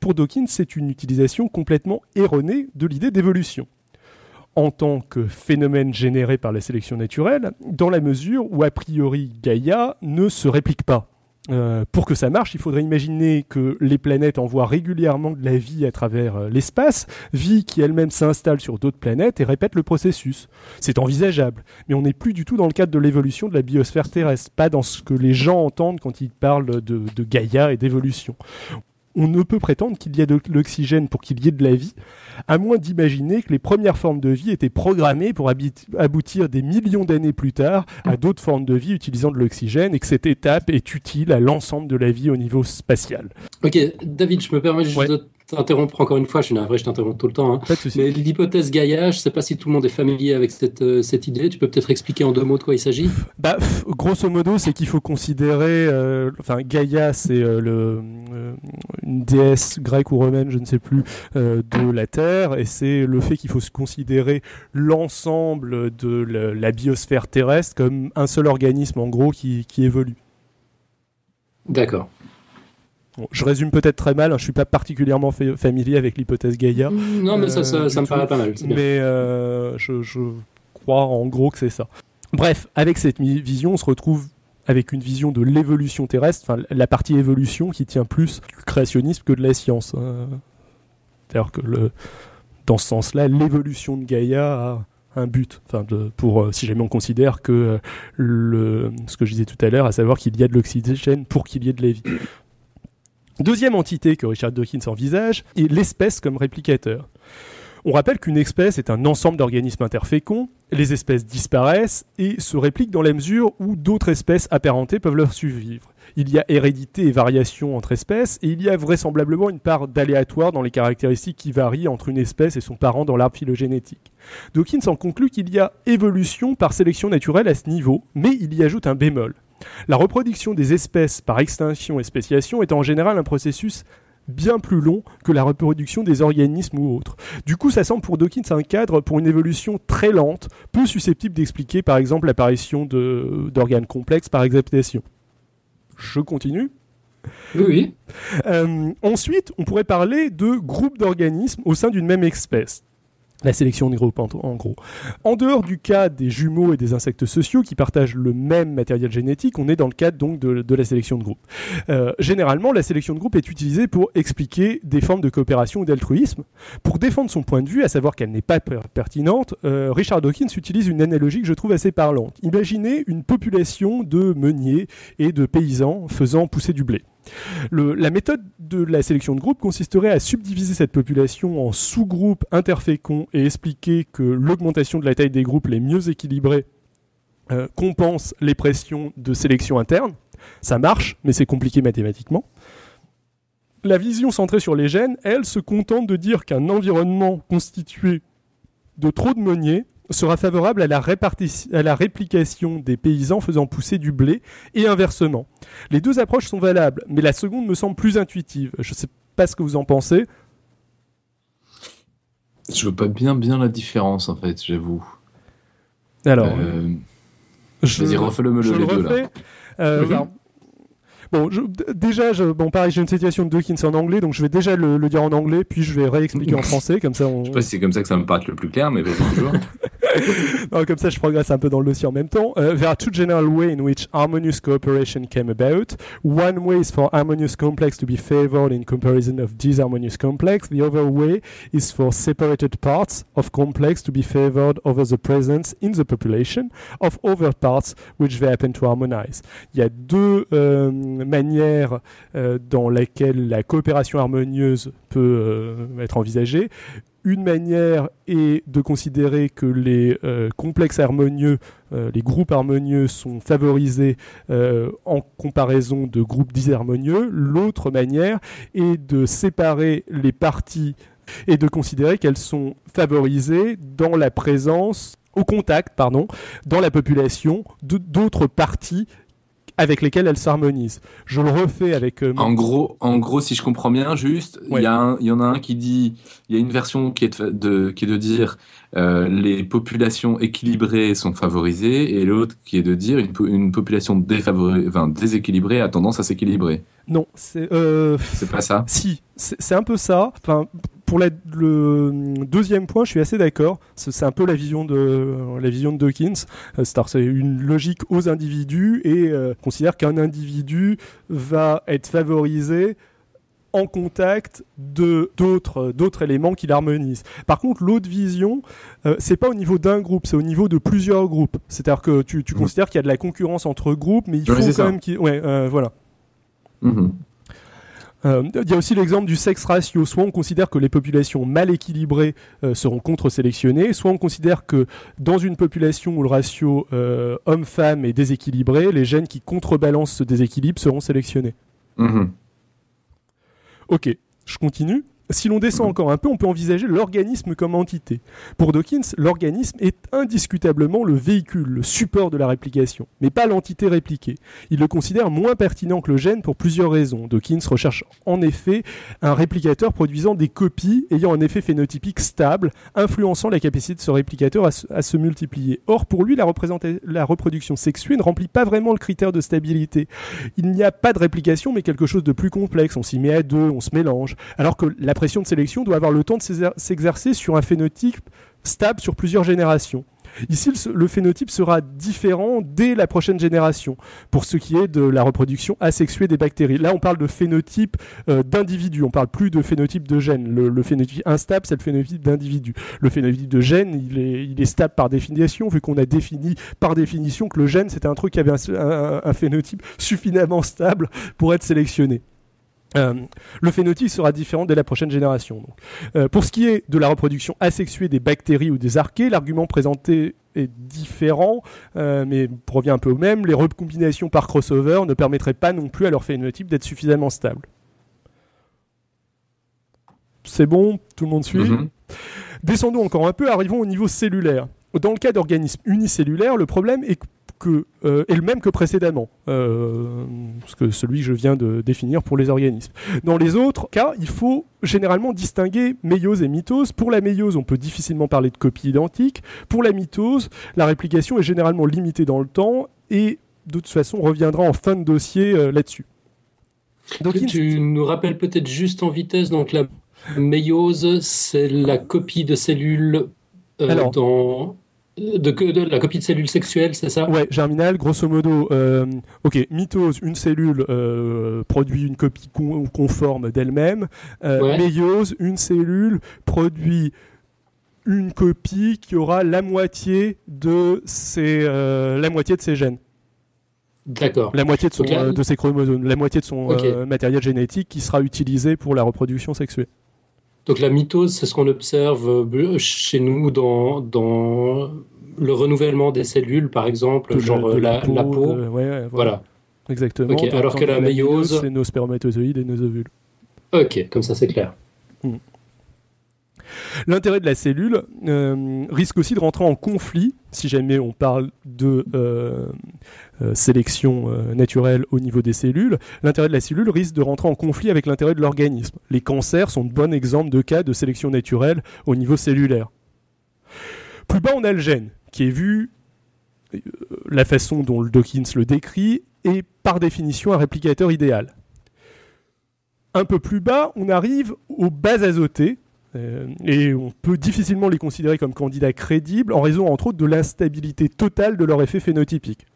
pour Dawkins, c'est une utilisation complètement erronée de l'idée d'évolution. en tant que phénomène généré par la sélection naturelle, dans la mesure où a priori Gaïa ne se réplique pas. Euh, pour que ça marche, il faudrait imaginer que les planètes envoient régulièrement de la vie à travers euh, l'espace, vie qui elle-même s'installe sur d'autres planètes et répète le processus. C'est envisageable, mais on n'est plus du tout dans le cadre de l'évolution de la biosphère terrestre, pas dans ce que les gens entendent quand ils parlent de, de Gaïa et d'évolution on ne peut prétendre qu'il y ait de l'oxygène pour qu'il y ait de la vie, à moins d'imaginer que les premières formes de vie étaient programmées pour aboutir des millions d'années plus tard à d'autres formes de vie utilisant de l'oxygène et que cette étape est utile à l'ensemble de la vie au niveau spatial. Ok, David, je me permets juste de t'interrompre encore une fois, je suis navré, je t'interromps tout le temps. Hein. Mais l'hypothèse Gaïa, je ne sais pas si tout le monde est familier avec cette, euh, cette idée. Tu peux peut-être expliquer en deux mots de quoi il s'agit? Bah, Grosso modo, c'est qu'il faut considérer. Euh, enfin, Gaïa, c'est euh, le une déesse grecque ou romaine, je ne sais plus, de la Terre. Et c'est le fait qu'il faut se considérer l'ensemble de la, biosphère terrestre comme un seul organisme, en gros, qui, qui évolue. D'accord je résume peut-être très mal, hein, je suis pas particulièrement familier avec l'hypothèse Gaïa. Non, mais ça, ça, euh, me paraît pas mal. Mais euh, je, je, crois en gros que c'est ça. Bref, avec cette vision, on se retrouve avec une vision de l'évolution terrestre, enfin la partie évolution qui tient plus du créationnisme que de la science. Hein. C'est-à-dire que le, dans ce sens-là, l'évolution de Gaïa a un but. Enfin, de, pour euh, si jamais on considère que le, ce que je disais tout à l'heure, à savoir qu'il y a de l'oxygène pour qu'il y ait de la vie. Deuxième entité que Richard Dawkins envisage est l'espèce comme réplicateur. On rappelle qu'une espèce est un ensemble d'organismes interféconds, les espèces disparaissent et se répliquent dans la mesure où d'autres espèces apparentées peuvent leur survivre. Il y a hérédité et variation entre espèces, et il y a vraisemblablement une part d'aléatoire dans les caractéristiques qui varient entre une espèce et son parent dans l'arbre phylogénétique. Dawkins en conclut qu'il y a évolution par sélection naturelle à ce niveau, mais il y ajoute un bémol. La reproduction des espèces par extinction et spéciation est en général un processus bien plus long que la reproduction des organismes ou autres. Du coup, ça semble pour Dawkins un cadre pour une évolution très lente, peu susceptible d'expliquer par exemple l'apparition d'organes complexes par exaptation. Je continue oui. Euh, ensuite, on pourrait parler de groupes d'organismes au sein d'une même espèce la sélection des groupes en, gros. En dehors du cas des jumeaux et des insectes sociaux qui partagent le même matériel génétique, on est dans le cadre donc de, la sélection de groupe. Euh, généralement, la sélection de groupe est utilisée pour expliquer des formes de coopération ou d'altruisme. Pour défendre son point de vue, à savoir qu'elle n'est pas pertinente, euh, Richard Dawkins utilise une analogie que je trouve assez parlante. Imaginez une population de meuniers et de paysans faisant pousser du blé la méthode de la sélection de groupe consisterait à subdiviser cette population en sous-groupes interféconds et expliquer que l'augmentation de la taille des groupes les mieux équilibrés euh, compense les pressions de sélection interne. Ça marche, mais c'est compliqué mathématiquement. La vision centrée sur les gènes, elle, se contente de dire qu'un environnement constitué de trop de meuniers sera favorable à la, à la réplication des paysans faisant pousser du blé et inversement. Les deux approches sont valables, mais la seconde me semble plus intuitive. Je ne sais pas ce que vous en pensez. Je vois pas bien bien la différence en fait, j'avoue. Alors, euh, je, vas-y refais-le je les deux là. Euh, Bon, déjà, je, bon, pareil, j'ai une situation de Dawkins en anglais, donc je vais déjà le, dire en anglais, puis je vais réexpliquer en français, comme ça on... Je sais pas si c'est comme ça que ça me paraît le plus clair, mais vas-y toujours. comme ça, je progresse un peu dans le dossier en même temps. Uh, there are two general ways in which harmonious cooperation came about. One way is for harmonious complex to be favored in comparison of disharmonious complex. The other way is for separated parts of complex to be favored over the presence in the population of other parts which they happen to harmonize. Il y a deux euh, manières euh, dans lesquelles la coopération harmonieuse peut euh, être envisagée. Une manière est de considérer que les euh, complexes harmonieux, les groupes harmonieux sont favorisés en comparaison de groupes disharmonieux. L'autre manière est de séparer les parties et de considérer qu'elles sont favorisées dans la présence au contact, pardon, dans la population d'autres parties avec lesquelles elles s'harmonisent. Je le refais avec. Euh, en gros, en gros, si je comprends bien, juste, il y, y, en a un qui dit, il y a une version qui est de, qui est de dire euh, les populations équilibrées sont favorisées et l'autre qui est de dire une, une population enfin, déséquilibrée a tendance à s'équilibrer. Non, c'est. Euh... C'est pas ça? Si, c'est un peu ça. Enfin, pour le deuxième point, je suis assez d'accord. C'est un peu la vision de la vision de Dawkins. c'est une logique aux individus et considère qu'un individu va être favorisé en contact de d'autres d'autres éléments qui l'harmonisent. Par contre, l'autre vision, euh, c'est pas au niveau d'un groupe, c'est au niveau de plusieurs groupes. C'est-à-dire que tu, tu mmh. considères qu'il y a de la concurrence entre groupes, mais il faut quand même qu'il ouais euh, voilà. Mmh. Euh, il y a aussi l'exemple du sexe ratio. Soit on considère que les populations mal équilibrées seront contre-sélectionnées, soit on considère que dans une population où le ratio homme-femme est déséquilibré, les gènes qui contrebalancent ce déséquilibre seront sélectionnés. Mmh. Ok, je continue. Si l'on descend encore un peu, on peut envisager l'organisme comme entité. Pour Dawkins, l'organisme est indiscutablement le véhicule, le support de la réplication, mais pas l'entité répliquée. Il le considère moins pertinent que le gène pour plusieurs raisons. Dawkins recherche en effet un réplicateur produisant des copies ayant un effet phénotypique stable, influençant la capacité de ce réplicateur à se, multiplier. Or, pour lui, la, la reproduction sexuée ne remplit pas vraiment le critère de stabilité. Il n'y a pas de réplication, mais quelque chose de plus complexe. On s'y met à deux, on se mélange. Alors que la pression de sélection doit avoir le temps de s'exercer sur un phénotype stable sur plusieurs générations. Ici, le phénotype sera différent dès la prochaine génération, pour ce qui est de la reproduction asexuée des bactéries. Là, on parle de phénotype euh, d'individu, on parle plus de phénotype de gène. Le, phénotype instable, c'est le phénotype d'individu. Le phénotype de gène, il est, il est stable par définition, vu qu'on a défini par définition que le gène, c'était un truc qui avait un phénotype suffisamment stable pour être sélectionné. Euh, le phénotype sera différent dès la prochaine génération. Euh, pour ce qui est de la reproduction asexuée des bactéries ou des archées, l'argument présenté est différent, euh, mais provient un peu au même. Les recombinations par crossover ne permettraient pas non plus à leur phénotype d'être suffisamment stable. C'est bon, tout le monde suit? Mm-hmm. Descendons encore un peu, arrivons au niveau cellulaire. Dans le cas d'organismes unicellulaires, le problème est que, euh, est le même que précédemment, euh, que celui que je viens de définir pour les organismes. Dans les autres cas, il faut généralement distinguer méiose et mitose. Pour la méiose, on peut difficilement parler de copie identique. Pour la mitose, la réplication est généralement limitée dans le temps et de toute façon, on reviendra en fin de dossier euh, là-dessus. Donc, tu nous rappelles peut-être juste en vitesse, donc la méiose, c'est la copie de cellules euh, dans de, la copie de cellules sexuelles, c'est ça? Ouais, germinal, grosso modo. Euh, ok, mitose, une cellule euh, produit une copie conforme d'elle-même. Euh, Méiose, une cellule produit une copie qui aura la moitié de ses, euh, la moitié de ses gènes. D'accord. La moitié de, son, de ses chromosomes, la moitié de son matériel génétique qui sera utilisé pour la reproduction sexuelle. Donc la mitose, c'est ce qu'on observe euh, chez nous dans, dans le renouvellement des cellules, par exemple, genre la, peau. voilà. Exactement. alors que la, méiose... C'est nos spermatozoïdes et nos ovules. Ok, comme ça c'est clair. Hmm. L'intérêt de la cellule euh, risque aussi de rentrer en conflit si jamais on parle de euh, sélection naturelle au niveau des cellules. L'intérêt de la cellule risque de rentrer en conflit avec l'intérêt de l'organisme. Les cancers sont de bons exemples de cas de sélection naturelle au niveau cellulaire. Plus bas, on a le gène, qui est vu, la façon dont le Dawkins le décrit, est par définition un réplicateur idéal. Un peu plus bas, on arrive aux bases azotées, euh, et on peut difficilement les considérer comme candidats crédibles en raison, entre autres, de l'instabilité totale de leur effet phénotypique.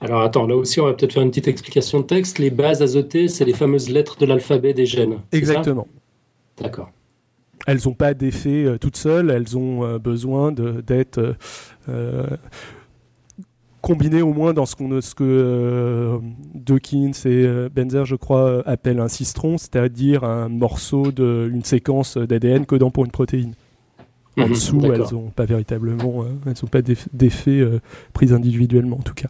Alors attends, là aussi on va peut-être faire une petite explication de texte. Les bases azotées, c'est les fameuses lettres de l'alphabet des gènes. Exactement. D'accord. Elles n'ont pas d'effet euh, toutes seules, elles ont euh, besoin d'être combiné au moins dans ce, qu'on, ce que euh, Dawkins et euh, Benzer, je crois, appellent un cistron, c'est-à-dire un morceau d'une séquence d'ADN codant pour une protéine. En mhm, dessous, elles n'ont pas véritablement, euh, elles n'ont pas d'effet pris individuellement en tout cas.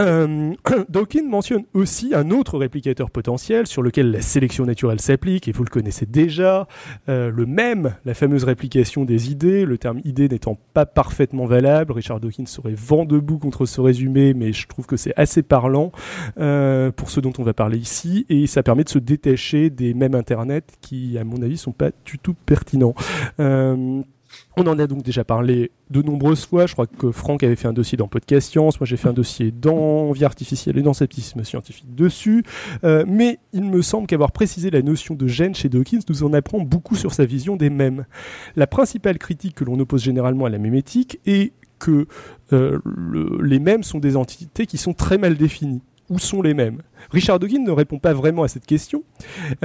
Euh, Dawkins mentionne aussi un autre réplicateur potentiel sur lequel la sélection naturelle s'applique, et vous le connaissez déjà, euh, le même, la fameuse réplication des idées, le terme idée n'étant pas parfaitement valable. Richard Dawkins serait vent debout contre ce résumé, mais je trouve que c'est assez parlant euh, pour ce dont on va parler ici, et ça permet de se détacher des mêmes Internet qui, à mon avis, sont pas du tout pertinents. On en a donc déjà parlé de nombreuses fois. Je crois que Franck avait fait un dossier dans Podcast Science. Moi, j'ai fait un dossier dans Vie artificielle et dans scepticisme scientifique dessus. Euh, mais il me semble qu'avoir précisé la notion de gène chez Dawkins nous en apprend beaucoup sur sa vision des mèmes. La principale critique que l'on oppose généralement à la mémétique est que euh, les mèmes sont des entités qui sont très mal définies. Où sont les mèmes Richard Dawkins ne répond pas vraiment à cette question.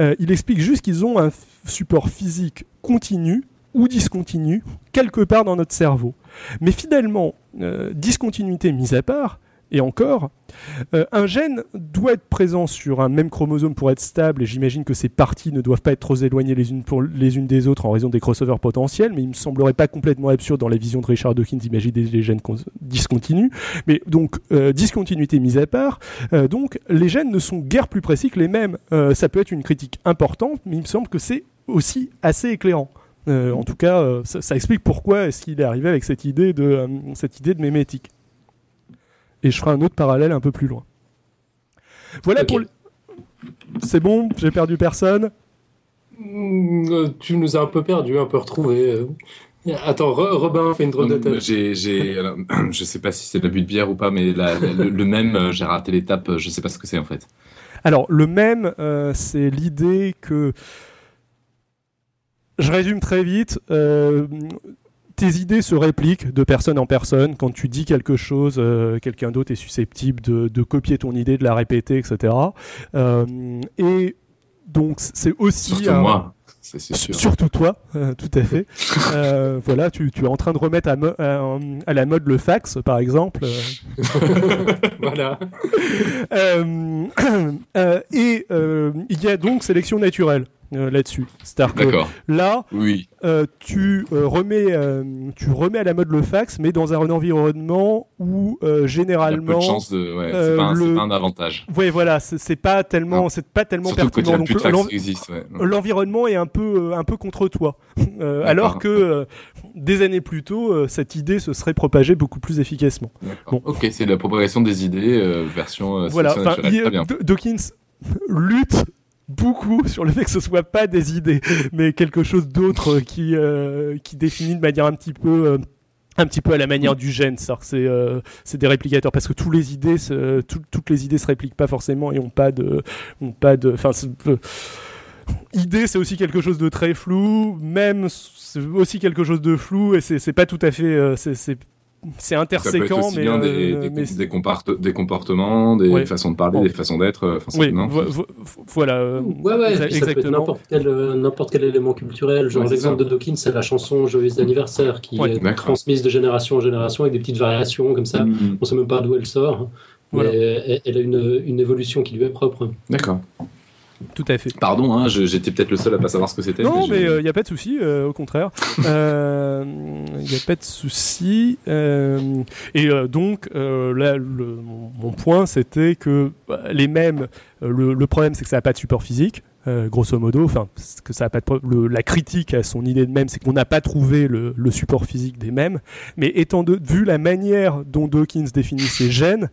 Euh, il explique juste qu'ils ont un support physique continu ou discontinu quelque part dans notre cerveau. Mais finalement, euh, discontinuité mise à part, et encore, euh, un gène doit être présent sur un même chromosome pour être stable, et j'imagine que ces parties ne doivent pas être trop éloignées les unes, des autres en raison des crossovers potentiels, mais il me semblerait pas complètement absurde dans la vision de Richard Dawkins d'imaginer des gènes discontinus. Mais donc, euh, discontinuité mise à part, donc les gènes ne sont guère plus précis que les mêmes. ça peut être une critique importante, mais il me semble que c'est aussi assez éclairant. Euh, en tout cas, euh, ça, explique pourquoi est-ce qu'il est arrivé avec cette idée de euh, cette idée de mémétique. Et je ferai un autre parallèle un peu plus loin. Voilà pour. C'est bon, j'ai perdu personne? Mm, tu nous as un peu perdu, un peu retrouvé. Attends, Robin fait une drôle de tête. J'ai, je sais pas si c'est l'abus de bière ou pas, mais le, même, j'ai raté l'étape. Je sais pas ce que c'est en fait. Alors, le même, c'est l'idée que je résume très vite. Euh, tes idées se répliquent de personne en personne. Quand tu dis quelque chose, euh, quelqu'un d'autre est susceptible de, copier ton idée, de la répéter, etc. Euh, et donc c'est aussi surtout moi. Sûr. Surtout toi, tout à fait. voilà, tu, es en train de remettre à, à, la mode le fax, par exemple. voilà. et il y a donc sélection naturelle. Euh, là-dessus. C'est-à-dire que là, oui. Euh, tu, euh, remets, tu remets à la mode le fax, mais dans un environnement où généralement. Il y a peu de chance de. Ouais, c'est pas, pas, un avantage. Oui, voilà, c'est pas tellement, c'est pas tellement pertinent. Donc l'environnement est un peu, un peu contre toi. alors que des années plus tôt, cette idée se serait propagée beaucoup plus efficacement. Bon. Ok, c'est la propagation des idées, version. voilà, Dawkins lutte beaucoup sur le fait que ce soit pas des idées, mais quelque chose d'autre qui, euh, qui définit de manière un petit peu. Euh, un petit peu à la manière du gène, c'est euh, des réplicateurs parce que toutes les idées se, toutes les idées se répliquent pas forcément et ont pas de ont pas de enfin idée c'est aussi quelque chose de très flou même c'est aussi quelque chose de flou et c'est pas tout à fait c'est interséquent, mais, bien des, euh, des, des, comportements, des façons de parler, des façons d'être. Euh, oui, voilà. Euh, ouais, exactement. N'importe quel, élément culturel. Genre l'exemple de Dawkins, c'est la chanson Joyeux anniversaire qui est transmise de génération en génération avec des petites variations comme ça. Mm-hmm. On sait même pas d'où elle sort. Mais elle a une, une évolution qui lui est propre. D'accord. Tout à fait. Pardon, hein, j'étais peut-être le seul à pas savoir ce que c'était. Non, mais il n'y euh, a pas de souci, euh, au contraire. Il euh, n'y a pas de souci. et donc, là, le, mon point, c'était que bah, les mêmes, le, problème, c'est que ça n'a pas de support physique. grosso modo, enfin, que ça a pas de, la critique à son idée de même, c'est qu'on n'a pas trouvé le, support physique des mêmes. Mais étant de, vu la manière dont Dawkins définit ses gènes,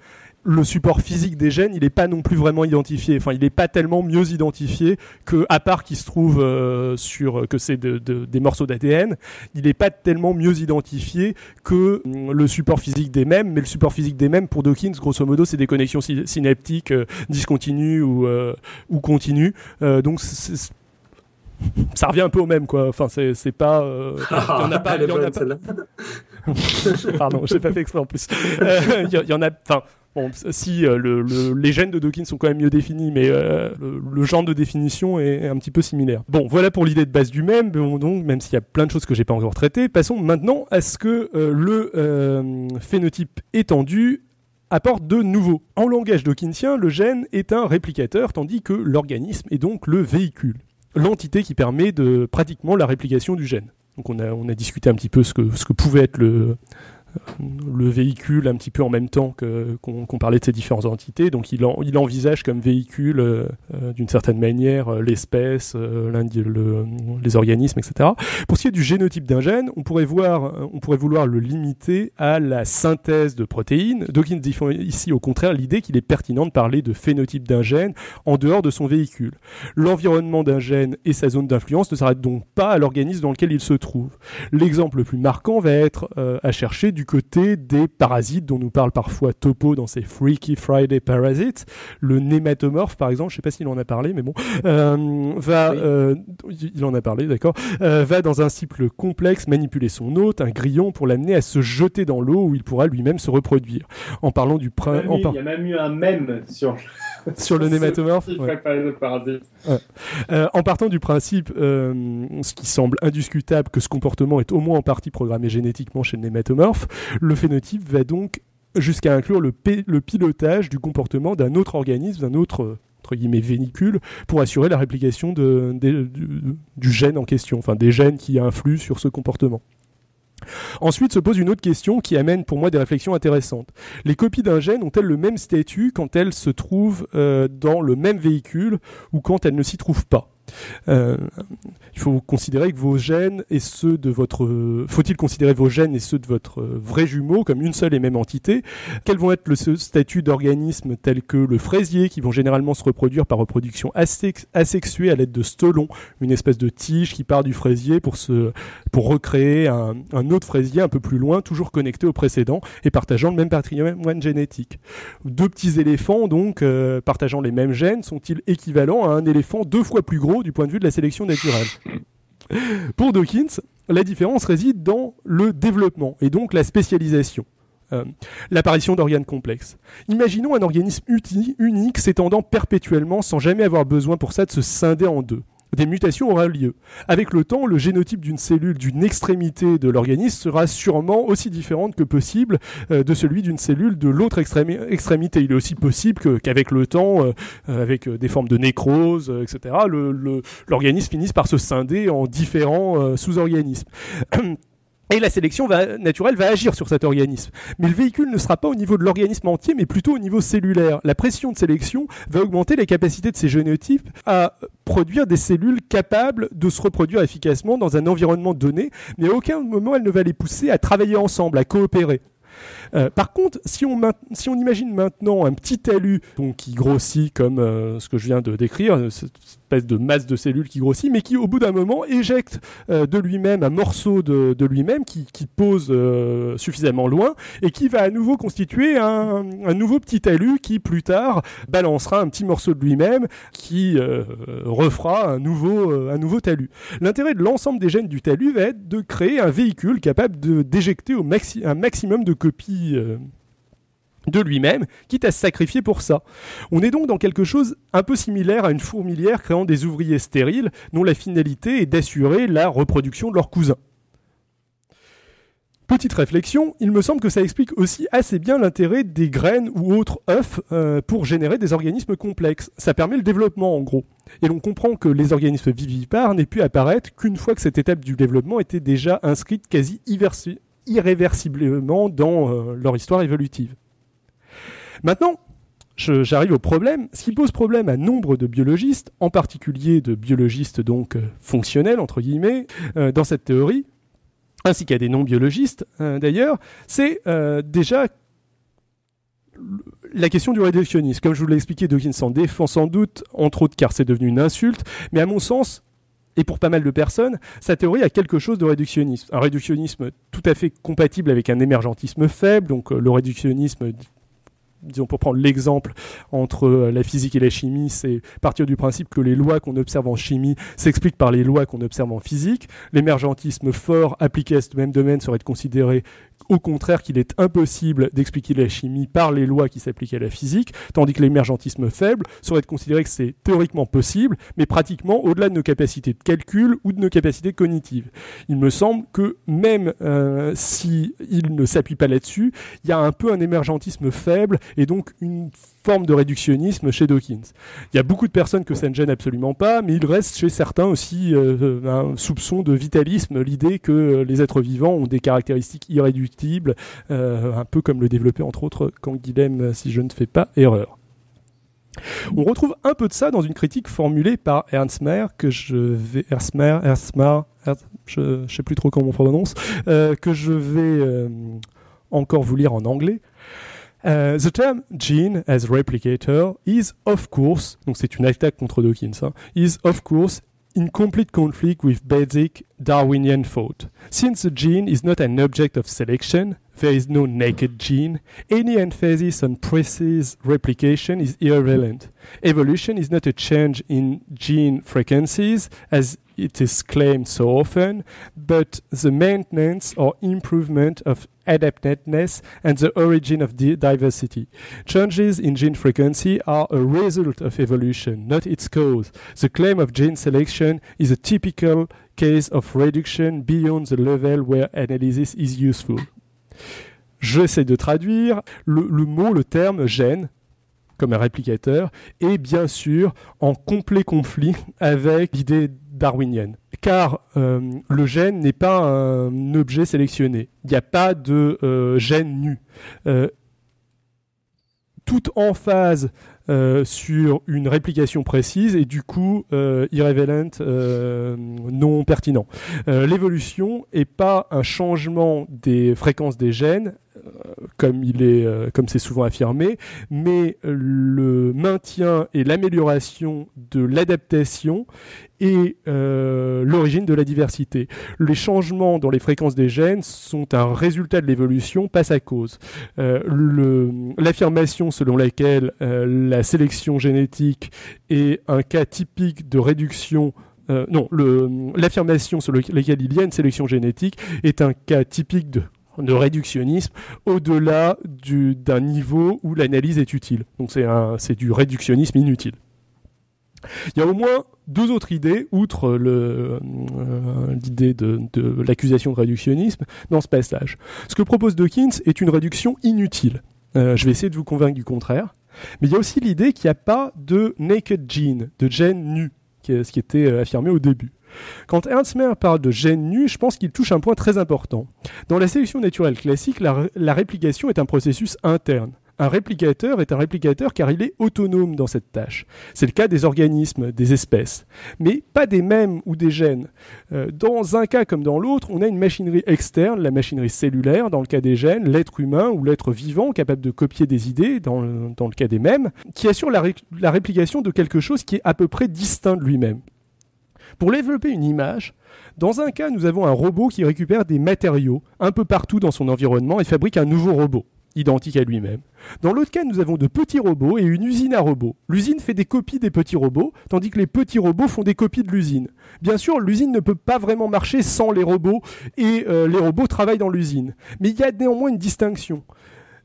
le support physique des gènes, il n'est pas non plus vraiment identifié. Enfin, il n'est pas tellement mieux identifié que, à part qu'il se trouve euh, sur que c'est des morceaux d'ADN, il n'est pas tellement mieux identifié que mm, le support physique des mêmes. Mais le support physique des mêmes, pour Dawkins, grosso modo, c'est des connexions synaptiques euh, discontinues ou, euh, ou continues. donc ça revient un peu au même quoi enfin c'est pas il y en a pas, y pardon j'ai pas fait exprès en plus il y, en a enfin Bon, si euh, les gènes de Dawkins sont quand même mieux définis, mais euh, le, genre de définition est un petit peu similaire. Bon, voilà pour l'idée de base du même. donc, même s'il y a plein de choses que j'ai pas encore traitées, passons maintenant à ce que euh, le phénotype étendu apporte de nouveau. En langage dawkinsien, le gène est un réplicateur, tandis que l'organisme est donc le véhicule, l'entité qui permet de pratiquement la réplication du gène. Donc on a, on a discuté un petit peu ce que, ce que pouvait être le, le véhicule un petit peu en même temps qu'on parlait de ces différentes entités. Donc il, il envisage comme véhicule euh, euh, d'une certaine manière l'espèce, les organismes, etc. Pour ce qui est du génotype d'un gène, on pourrait, voir, on pourrait vouloir le limiter à la synthèse de protéines. Dawkins dit ici au contraire l'idée qu'il est pertinent de parler de phénotype d'un gène en dehors de son véhicule. L'environnement d'un gène et sa zone d'influence ne s'arrêtent donc pas à l'organisme dans lequel il se trouve. L'exemple le plus marquant va être à chercher du côté des parasites dont nous parle parfois Topo dans ses Freaky Friday Parasites. Le nématomorphe, par exemple, je ne sais pas s'il en a parlé, mais bon, euh, va, euh, il en a parlé, d'accord, euh, va dans un cycle complexe manipuler son hôte, un grillon, pour l'amener à se jeter dans l'eau où il pourra lui-même se reproduire. En parlant du printemps. Il y a même eu un mème sur sur le nématomorphe. en partant du principe, ce qui semble indiscutable, que ce comportement est au moins en partie programmé génétiquement chez le nématomorphe, le phénotype va donc jusqu'à inclure le, pilotage du comportement d'un autre organisme, d'un autre guillemets véhicule, pour assurer la réplication du, gène en question, enfin des gènes qui influent sur ce comportement. Ensuite se pose une autre question qui amène pour moi des réflexions intéressantes. Les copies d'un gène ont-elles le même statut quand elles se trouvent euh, dans le même véhicule ou quand elles ne s'y trouvent pas? Euh, il faut considérer que vos gènes et ceux de votre. Faut-il considérer vos gènes et ceux de votre vrai jumeau comme une seule et même entité? Quels vont être le statut d'organismes tels que le fraisier, qui vont généralement se reproduire par reproduction asexuée à l'aide de stolons, une espèce de tige qui part du fraisier pour, se, pour recréer un, autre fraisier un peu plus loin, toujours connecté au précédent et partageant le même patrimoine génétique? Deux petits éléphants, donc, euh, partageant les mêmes gènes, sont-ils équivalents à un éléphant deux fois plus gros du point de vue de la sélection naturelle. Pour Dawkins, la différence réside dans le développement et donc la spécialisation. Euh, l'apparition d'organes complexes. Imaginons un organisme unique s'étendant perpétuellement sans jamais avoir besoin pour ça de se scinder en deux des mutations auront lieu. Avec le temps, le génotype d'une cellule d'une extrémité de l'organisme sera sûrement aussi différente que possible euh, de celui d'une cellule de l'autre extrémité. Il est aussi possible qu'avec le temps, euh, euh, avec des formes de nécrose, etc., l'organisme finisse par se scinder en différents sous-organismes. Et la sélection naturelle va agir sur cet organisme. Mais le véhicule ne sera pas au niveau de l'organisme entier, mais plutôt au niveau cellulaire. La pression de sélection va augmenter les capacités de ces génotypes à produire des cellules capables de se reproduire efficacement dans un environnement donné, mais à aucun moment elle ne va les pousser à travailler ensemble, à coopérer. Euh, par contre, si on, imagine maintenant un petit talus qui grossit comme euh, ce que je viens de décrire, espèce de masse de cellules qui grossit, mais qui au bout d'un moment éjecte euh, de lui-même un morceau de, lui-même qui, pose euh, suffisamment loin et qui va à nouveau constituer un, nouveau petit talus qui plus tard balancera un petit morceau de lui-même qui euh, refera un nouveau, talus. L'intérêt de l'ensemble des gènes du talus va être de créer un véhicule capable d'éjecter un maximum de copies de lui-même, quitte à se sacrifier pour ça. On est donc dans quelque chose un peu similaire à une fourmilière créant des ouvriers stériles dont la finalité est d'assurer la reproduction de leurs cousins. Petite réflexion, il me semble que ça explique aussi assez bien l'intérêt des graines ou autres œufs euh, pour générer des organismes complexes. Ça permet le développement en gros. Et l'on comprend que les organismes vivipares n'aient pu apparaître qu'une fois que cette étape du développement était déjà inscrite quasi irréversiblement dans euh, leur histoire évolutive. Maintenant, j'arrive au problème. Ce qui pose problème à nombre de biologistes, en particulier de biologistes donc euh, fonctionnels entre guillemets, euh, dans cette théorie, ainsi qu'à des non-biologistes d'ailleurs, c'est déjà la question du réductionnisme. Comme je vous l'ai expliqué, Dawkins s'en défend sans doute, entre autres car c'est devenu une insulte, mais à mon sens, et pour pas mal de personnes, sa théorie a quelque chose de réductionnisme. Un réductionnisme tout à fait compatible avec un émergentisme faible, donc le réductionnisme disons pour prendre l'exemple entre euh, la physique et la chimie, c'est partir du principe que les lois qu'on observe en chimie s'expliquent par les lois qu'on observe en physique. L'émergentisme fort appliqué à ce même domaine serait de considérer au contraire qu'il est impossible d'expliquer la chimie par les lois qui s'appliquent à la physique, tandis que l'émergentisme faible serait de considérer que c'est théoriquement possible, mais pratiquement au-delà de nos capacités de calcul ou de nos capacités cognitives. Il me semble que même euh, si il ne s'appuie pas là-dessus, il y a un peu un émergentisme faible et donc une forme de réductionnisme chez Dawkins. Il y a beaucoup de personnes que ça ne gêne absolument pas, mais il reste chez certains aussi euh, un soupçon de vitalisme, l'idée que les êtres vivants ont des caractéristiques irréductibles irréductible, un peu comme le développait entre autres Canguilhem, si je ne fais pas erreur. On retrouve un peu de ça dans une critique formulée par Ernst Mayr, que je vais. Ernst Mayr, Ernst Mayr, je ne sais plus trop comment on prononce, euh, que je vais euh, encore vous lire en anglais. Uh, the term gene as replicator is of course, donc c'est une attaque contre Dawkins, hein, is of course in complete conflict with basic Darwinian thought. Since the gene is not an object of selection, there is no naked gene, any emphasis on precise replication is irrelevant. Evolution is not a change in gene frequencies, as it is claimed so often, but the maintenance or improvement of adaptedness and the origin of diversity. Changes in gene frequency are a result of evolution, not its cause. The claim of gene selection is a typical case of reduction beyond the level where analysis is useful. J'essaie de traduire le, le mot, le terme gène comme un réplicateur est bien sûr en complet conflit avec l'idée darwinienne. Car euh, le gène n'est pas un objet sélectionné. Il n'y a pas de euh, gène nu. Euh, tout en phase sur une réplication précise et du coup irrévélent, non pertinent. L'évolution n'est pas un changement des fréquences des gènes, est, comme c'est souvent affirmé, mais le maintien et l'amélioration de l'adaptation et euh, l'origine de la diversité. Les changements dans les fréquences des gènes sont un résultat de l'évolution, pas sa cause. Euh, l'affirmation selon laquelle la sélection génétique est un cas typique de réduction non, l'affirmation sur laquelle il y a une sélection génétique est un cas typique de de réductionnisme au-delà d'un niveau où l'analyse est utile. Donc c'est du réductionnisme inutile. Il y a au moins deux autres idées, outre euh, l'idée de, l'accusation de réductionnisme, dans ce passage. Ce que propose Dawkins est une réduction inutile. Euh, je vais essayer de vous convaincre du contraire. Mais il y a aussi l'idée qu'il n'y a pas de naked gene, de gène nu, ce qui était euh, affirmé au début. Quand Ernst Mayr parle de gène nu, je pense qu'il touche un point très important. Dans la sélection naturelle classique, la, réplication est un processus interne. Un réplicateur est un réplicateur car il est autonome dans cette tâche. C'est le cas des organismes, des espèces, mais pas des mêmes ou des gènes. Euh, dans un cas comme dans l'autre, on a une machinerie externe, la machinerie cellulaire, dans le cas des gènes, l'être humain ou l'être vivant capable de copier des idées, dans le, cas des mêmes, qui assure la réplication de quelque chose qui est à peu près distinct de lui-même. Pour développer une image, dans un cas, nous avons un robot qui récupère des matériaux un peu partout dans son environnement et fabrique un nouveau robot, identique à lui-même. Dans l'autre cas, nous avons de petits robots et une usine à robots. L'usine fait des copies des petits robots, tandis que les petits robots font des copies de l'usine. Bien sûr, l'usine ne peut pas vraiment marcher sans les robots, et euh, les robots travaillent dans l'usine. Mais il y a néanmoins une distinction.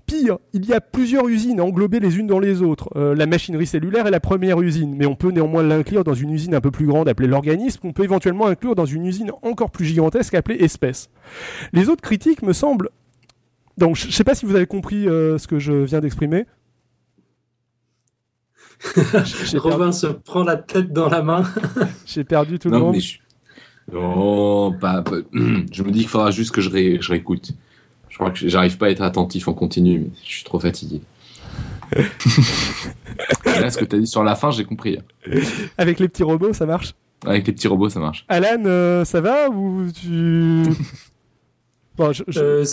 Pire, il y a plusieurs usines englobées les unes dans les autres. Euh, la machinerie cellulaire est la première usine, mais on peut néanmoins l'inclure dans une usine un peu plus grande appelée l'organisme, qu'on peut éventuellement inclure dans une usine encore plus gigantesque appelée espèce. Les autres critiques me semblent... Donc je ne sais pas si vous avez compris euh, ce que je viens d'exprimer. Robin se prend la tête dans la main. J'ai perdu tout le monde. je... Oh, je me dis qu'il faudra juste que je réécoute. Je crois que j'arrive pas à être attentif en continu, mais je suis trop fatigué. là, ce que tu as dit sur la fin, j'ai compris. Avec les petits robots, ça marche? Avec les petits robots, ça marche. Alan, euh, ça va ou tu... bon, je, euh,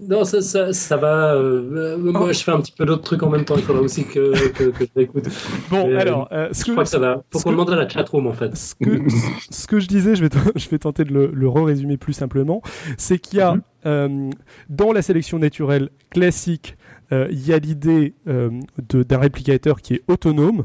non, ça, ça, ça va. Euh, moi, je fais un petit peu d'autres trucs en même temps. Il faudra aussi que, que, que je l'écoute. Bon, alors, euh, ce je que, crois que ça va. Faut qu'on demande à la chatroom, en fait. Ce que, ce que je disais, je vais, je vais tenter de le, le re-résumer plus simplement, c'est qu'il y a, mhm. euh, dans la sélection naturelle classique, euh, il y a l'idée euh, d'un réplicateur qui est autonome,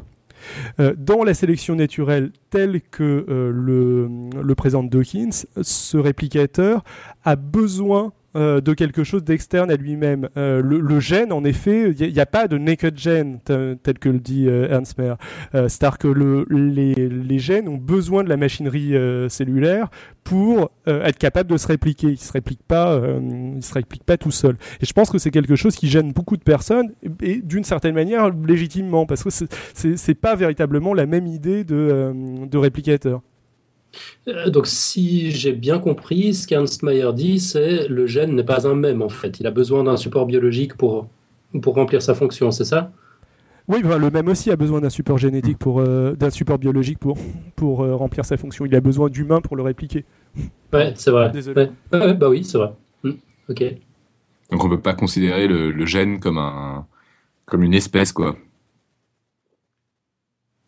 euh, dans la sélection naturelle telle que euh, le, le, présente Dawkins, ce réplicateur a besoin euh, de quelque chose d'externe à lui-même. Euh, le, gène, en effet, il n'y a, pas de naked gene tel que le dit euh, Ernst Mayr. C'est-à-dire que le, les, gènes ont besoin de la machinerie cellulaire pour être capable de se répliquer. Ils se répliquent pas, se répliquent pas tout seuls. Et je pense que c'est quelque chose qui gêne beaucoup de personnes et, d'une certaine manière légitimement parce que c'est pas véritablement la même idée de réplicateur. Donc, si j'ai bien compris, ce qu'Ernst Mayr dit, c'est le gène n'est pas un même en fait. Il a besoin d'un support biologique pour, pour remplir sa fonction, c'est ça? Oui, le même aussi a besoin d'un support génétique pour euh, d'un support biologique pour pour euh, remplir sa fonction. Il a besoin d'humains pour le répliquer. Ouais, c'est vrai. Désolé. bah oui, c'est vrai. Hmm, ok. Donc on peut pas considérer le, gène comme un comme une espèce quoi.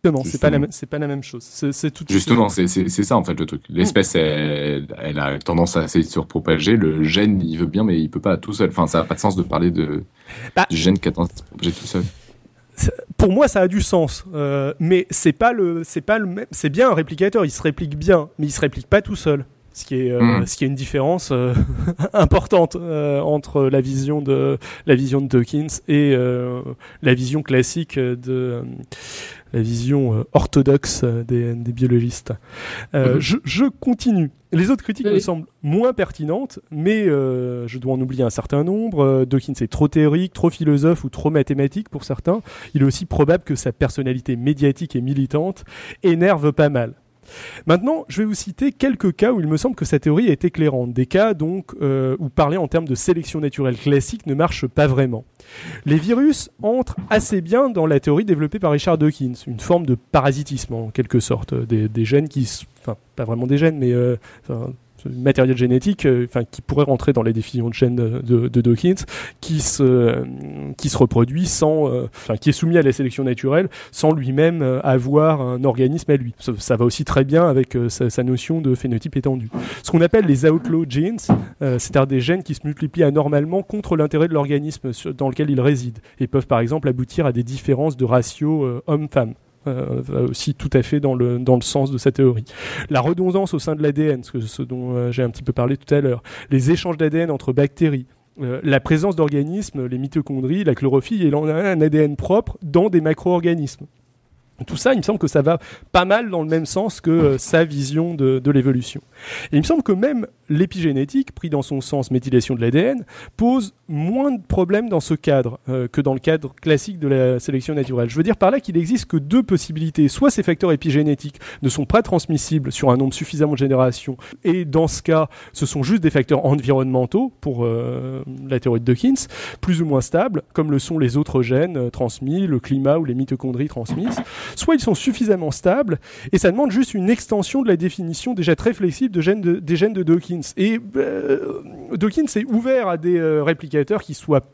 Justement, c'est pas la pas la même chose. C'est tout. Justement, c'est ça en fait le truc. L'espèce, elle, elle, a tendance à essayer de se propager. Le gène, il veut bien, mais il peut pas tout seul. Enfin, ça a pas de sens de parler de bah du gène qui a tendance à se propager tout seul pour moi, ça a du sens, euh, mais c'est pas le, c'est pas le même. C'est bien un réplicateur, il se réplique bien, mais il se réplique pas tout seul. Ce qui est, euh, hmm. ce qui est une différence euh, importante entre la vision de la vision de Dawkins et la vision classique de la vision euh, orthodoxe euh, des, biologistes. Euh, je, continue. Les autres critiques me semblent moins pertinentes, mais je dois en oublier un certain nombre. Dawkins est trop théorique, trop philosophe ou trop mathématique pour certains. Il est aussi probable que sa personnalité médiatique et militante énerve pas mal. Maintenant, je vais vous citer quelques cas où il me semble que sa théorie est éclairante. Des cas donc euh, où parler en termes de sélection naturelle classique ne marche pas vraiment. Les virus entrent assez bien dans la théorie développée par Richard Dawkins, une forme de parasitisme en quelque sorte, des, gènes qui, enfin pas vraiment des gènes, mais euh, matériel génétique, euh, enfin qui pourrait rentrer dans les définitions de chaîne de, Dawkins, qui se qui se reproduit sans, euh, enfin qui est soumis à la sélection naturelle, sans lui-même euh, avoir un organisme à lui. Ça, va aussi très bien avec sa, notion de phénotype étendu. Ce qu'on appelle les outlaw genes, c'est-à-dire des gènes qui se multiplient anormalement contre l'intérêt de l'organisme dans lequel ils résident et peuvent par exemple aboutir à des différences de ratio homme-femme. Euh, aussi tout à fait dans le, sens de cette théorie. La redondance au sein de l'ADN, ce, dont euh, j'ai un petit peu parlé tout à l'heure, les échanges d'ADN entre bactéries, euh, la présence d'organismes, les mitochondries, la chlorophylle et un ADN propre dans des macro-organismes. Tout ça, il me semble que ça va pas mal dans le même sens que sa vision de, l'évolution. Il me semble que même l'épigénétique, pris dans son sens méthylation de l'ADN, pose moins de problèmes dans ce cadre euh, que dans le cadre classique de la sélection naturelle. Je veux dire par là qu'il existe que deux possibilités. Soit ces facteurs épigénétiques ne sont pas transmissibles sur un nombre suffisamment de générations, et dans ce cas, ce sont juste des facteurs environnementaux, pour euh, la théorie de Dawkins, plus ou moins stables, comme le sont les autres gènes euh, transmis, le climat ou les mitochondries transmises. Soit ils sont suffisamment stables, et ça demande juste une extension de la définition déjà très flexible des gènes de Dawkins. Et euh, Dawkins est ouvert à des euh, réplicateurs qui soient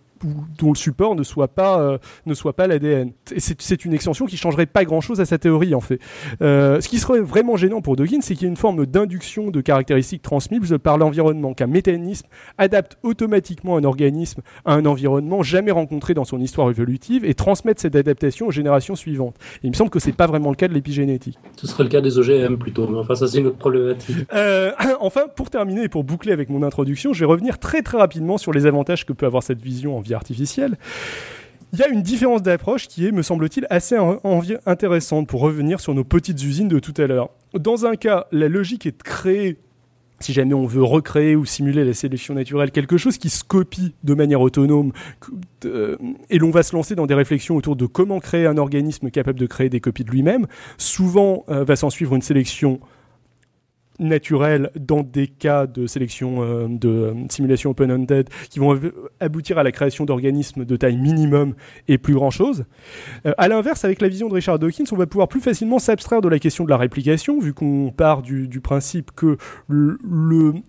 dont le support ne soit pas euh, ne soit pas l'ADN. C'est une extension qui changerait pas grand chose à sa théorie en fait. Euh, ce qui serait vraiment gênant pour Dawkins, c'est qu'il y a une forme d'induction de caractéristiques transmises par l'environnement, qu'un mécanisme adapte automatiquement un organisme à un environnement jamais rencontré dans son histoire évolutive et transmette cette adaptation aux générations suivantes. Et il me semble que c'est pas vraiment le cas de l'épigénétique. Ce serait le cas des OGM plutôt, mais enfin ça c'est une autre problématique. Euh, enfin, pour terminer et pour boucler avec mon introduction, je vais revenir très très rapidement sur les avantages que peut avoir cette vision en artificielle. Il y a une différence d'approche qui est, me semble-t-il, assez intéressante pour revenir sur nos petites usines de tout à l'heure. Dans un cas, la logique est de créer si jamais on veut recréer ou simuler la sélection naturelle, quelque chose qui se copie de manière autonome, euh, et l'on va se lancer dans des réflexions autour de comment créer un organisme capable de créer des copies de lui-même, souvent euh, va s'en suivre une sélection naturels dans des cas de sélection euh, de euh, simulation open-ended qui vont aboutir à la création d'organismes de taille minimum et plus grand chose. Euh, à l'inverse, avec la vision de Richard Dawkins, on va pouvoir plus facilement s'abstraire de la question de la réplication, vu qu'on part du, principe que le,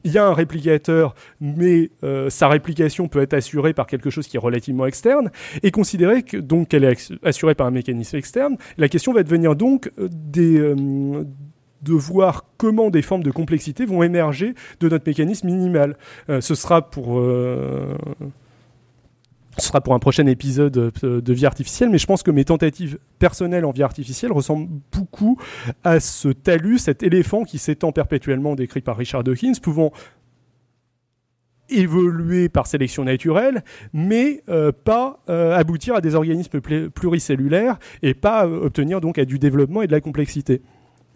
il y a un réplicateur, mais sa réplication peut être assurée par quelque chose qui est relativement externe, et considérer que donc qu'elle est assurée par un mécanisme externe. La question va devenir donc des de voir comment des formes de complexité vont émerger de notre mécanisme minimal. Euh, ce sera pour euh, ce sera pour un prochain épisode de vie artificielle, mais je pense que mes tentatives personnelles en vie artificielle ressemblent beaucoup à ce talus, cet éléphant qui s'étend perpétuellement, décrit par Richard Dawkins, pouvant évoluer par sélection naturelle, mais euh, pas aboutir à des organismes pluricellulaires et pas obtenir donc à du développement et de la complexité.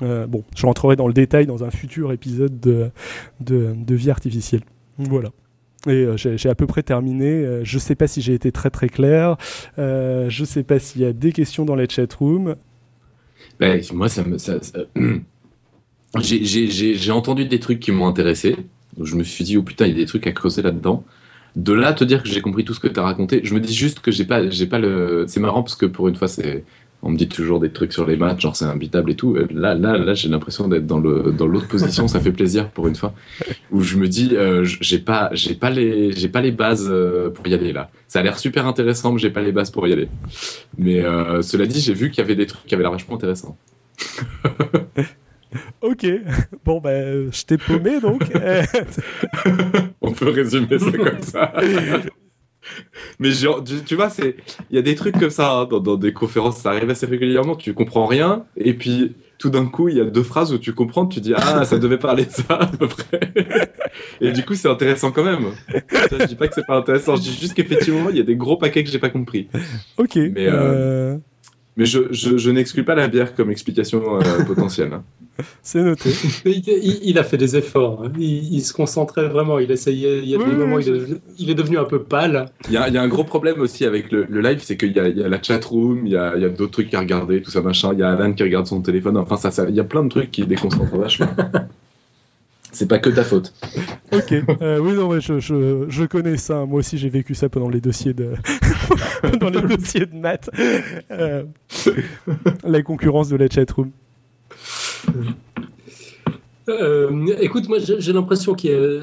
Euh, bon, je rentrerai dans le détail dans un futur épisode de, vie artificielle. Voilà. Et euh, j'ai à peu près terminé. Euh, je ne sais pas si j'ai été très très clair. je ne sais pas s'il y a des questions dans les chat room. Ben, moi, ça. J'ai entendu des trucs qui m'ont intéressé. je me suis dit, oh putain, il y a des trucs à creuser là-dedans. De là, te dire que j'ai compris tout ce que tu as raconté, je me dis juste que j'ai pas, pas le. C'est marrant parce que pour une fois, c'est. On me dit toujours des trucs sur les maths, genre c'est imbitable et tout. Là, là, là, j'ai l'impression d'être dans le dans l'autre position. ça fait plaisir pour une fois. Où je me dis, euh, j'ai pas, j'ai pas les, j'ai pas les bases euh, pour y aller là. Ça a l'air super intéressant, mais j'ai pas les bases pour y aller. Mais euh, cela dit, j'ai vu qu'il y avait des trucs qui avaient l'air vachement intéressants. Ok, bon ben je t'ai paumé donc. On peut résumer ça comme ça. Mais genre, tu, vois, c'est il y a des trucs comme ça hein, dans, des conférences, ça arrive assez régulièrement. Tu comprends rien, et puis tout d'un coup, il y a deux phrases où tu comprends, tu dis ah ça devait parler de ça à peu près. et du coup, c'est intéressant quand même. Je dis pas que c'est pas intéressant, je dis juste qu'effectivement, il y a des gros paquets que j'ai pas compris. Ok. Mais euh, euh, mais je, je, n'exclus pas la bière comme explication euh, potentielle. C'est noté. il, a fait des efforts. Hein. Il, se concentrait vraiment. Il essayait. Il y a des moments, il, est devenu, il, est devenu, un peu pâle. Il y a, il y a un gros problème aussi avec le, live, c'est qu'il y, a, la chat room, il y a, d'autres trucs à regarder, tout ça machin. Il y a Alan qui regarde son téléphone. Enfin, ça, ça, il y a plein de trucs qui déconcentrent vachement. C'est pas que ta faute. Ok. Euh, oui, non, je, je, je, connais ça. Moi aussi, j'ai vécu ça pendant les dossiers de, pendant les dossiers de maths. Euh, la concurrence de la chatroom. Euh, écoute, moi, j'ai l'impression qu'il y a.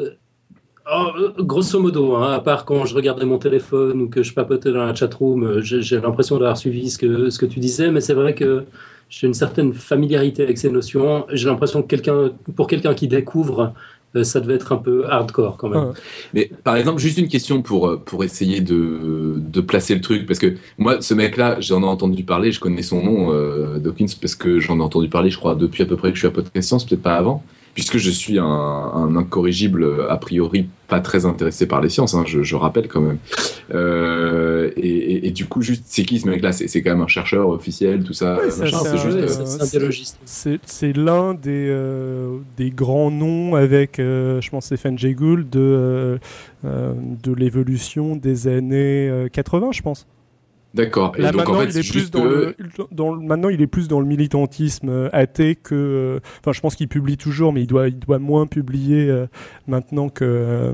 Oh, grosso modo, hein, à part quand je regardais mon téléphone ou que je papotais dans la chatroom, j'ai l'impression d'avoir suivi ce que, ce que tu disais, mais c'est vrai que j'ai une certaine familiarité avec ces notions. J'ai l'impression que pour quelqu'un qui découvre, euh, ça devait être un peu hardcore quand même. Mais par exemple, juste une question pour, euh, pour essayer de, de placer le truc, parce que moi, ce mec-là, j'en ai entendu parler, je connais son nom, euh, Dawkins, parce que j'en ai entendu parler, je crois, depuis à peu près que je suis à Podcast Science, peut-être pas avant puisque je suis un, incorrigible a priori pas très intéressé par les sciences, hein, je, rappelle quand même. Euh, et, du coup, juste, c'est qui ce mec-là? C'est, quand même un chercheur officiel, tout ça. c'est, juste, un biologiste. C'est, l'un des, euh, des grands noms avec, euh, je pense, Stephen Jay Gould de, de l'évolution des années 80, je pense. D'accord. Et donc, en fait, il est plus dans, le, dans, maintenant, il est plus dans le militantisme euh, athée que. Euh, enfin, je pense qu'il publie toujours, mais il doit, il doit moins publier euh, maintenant que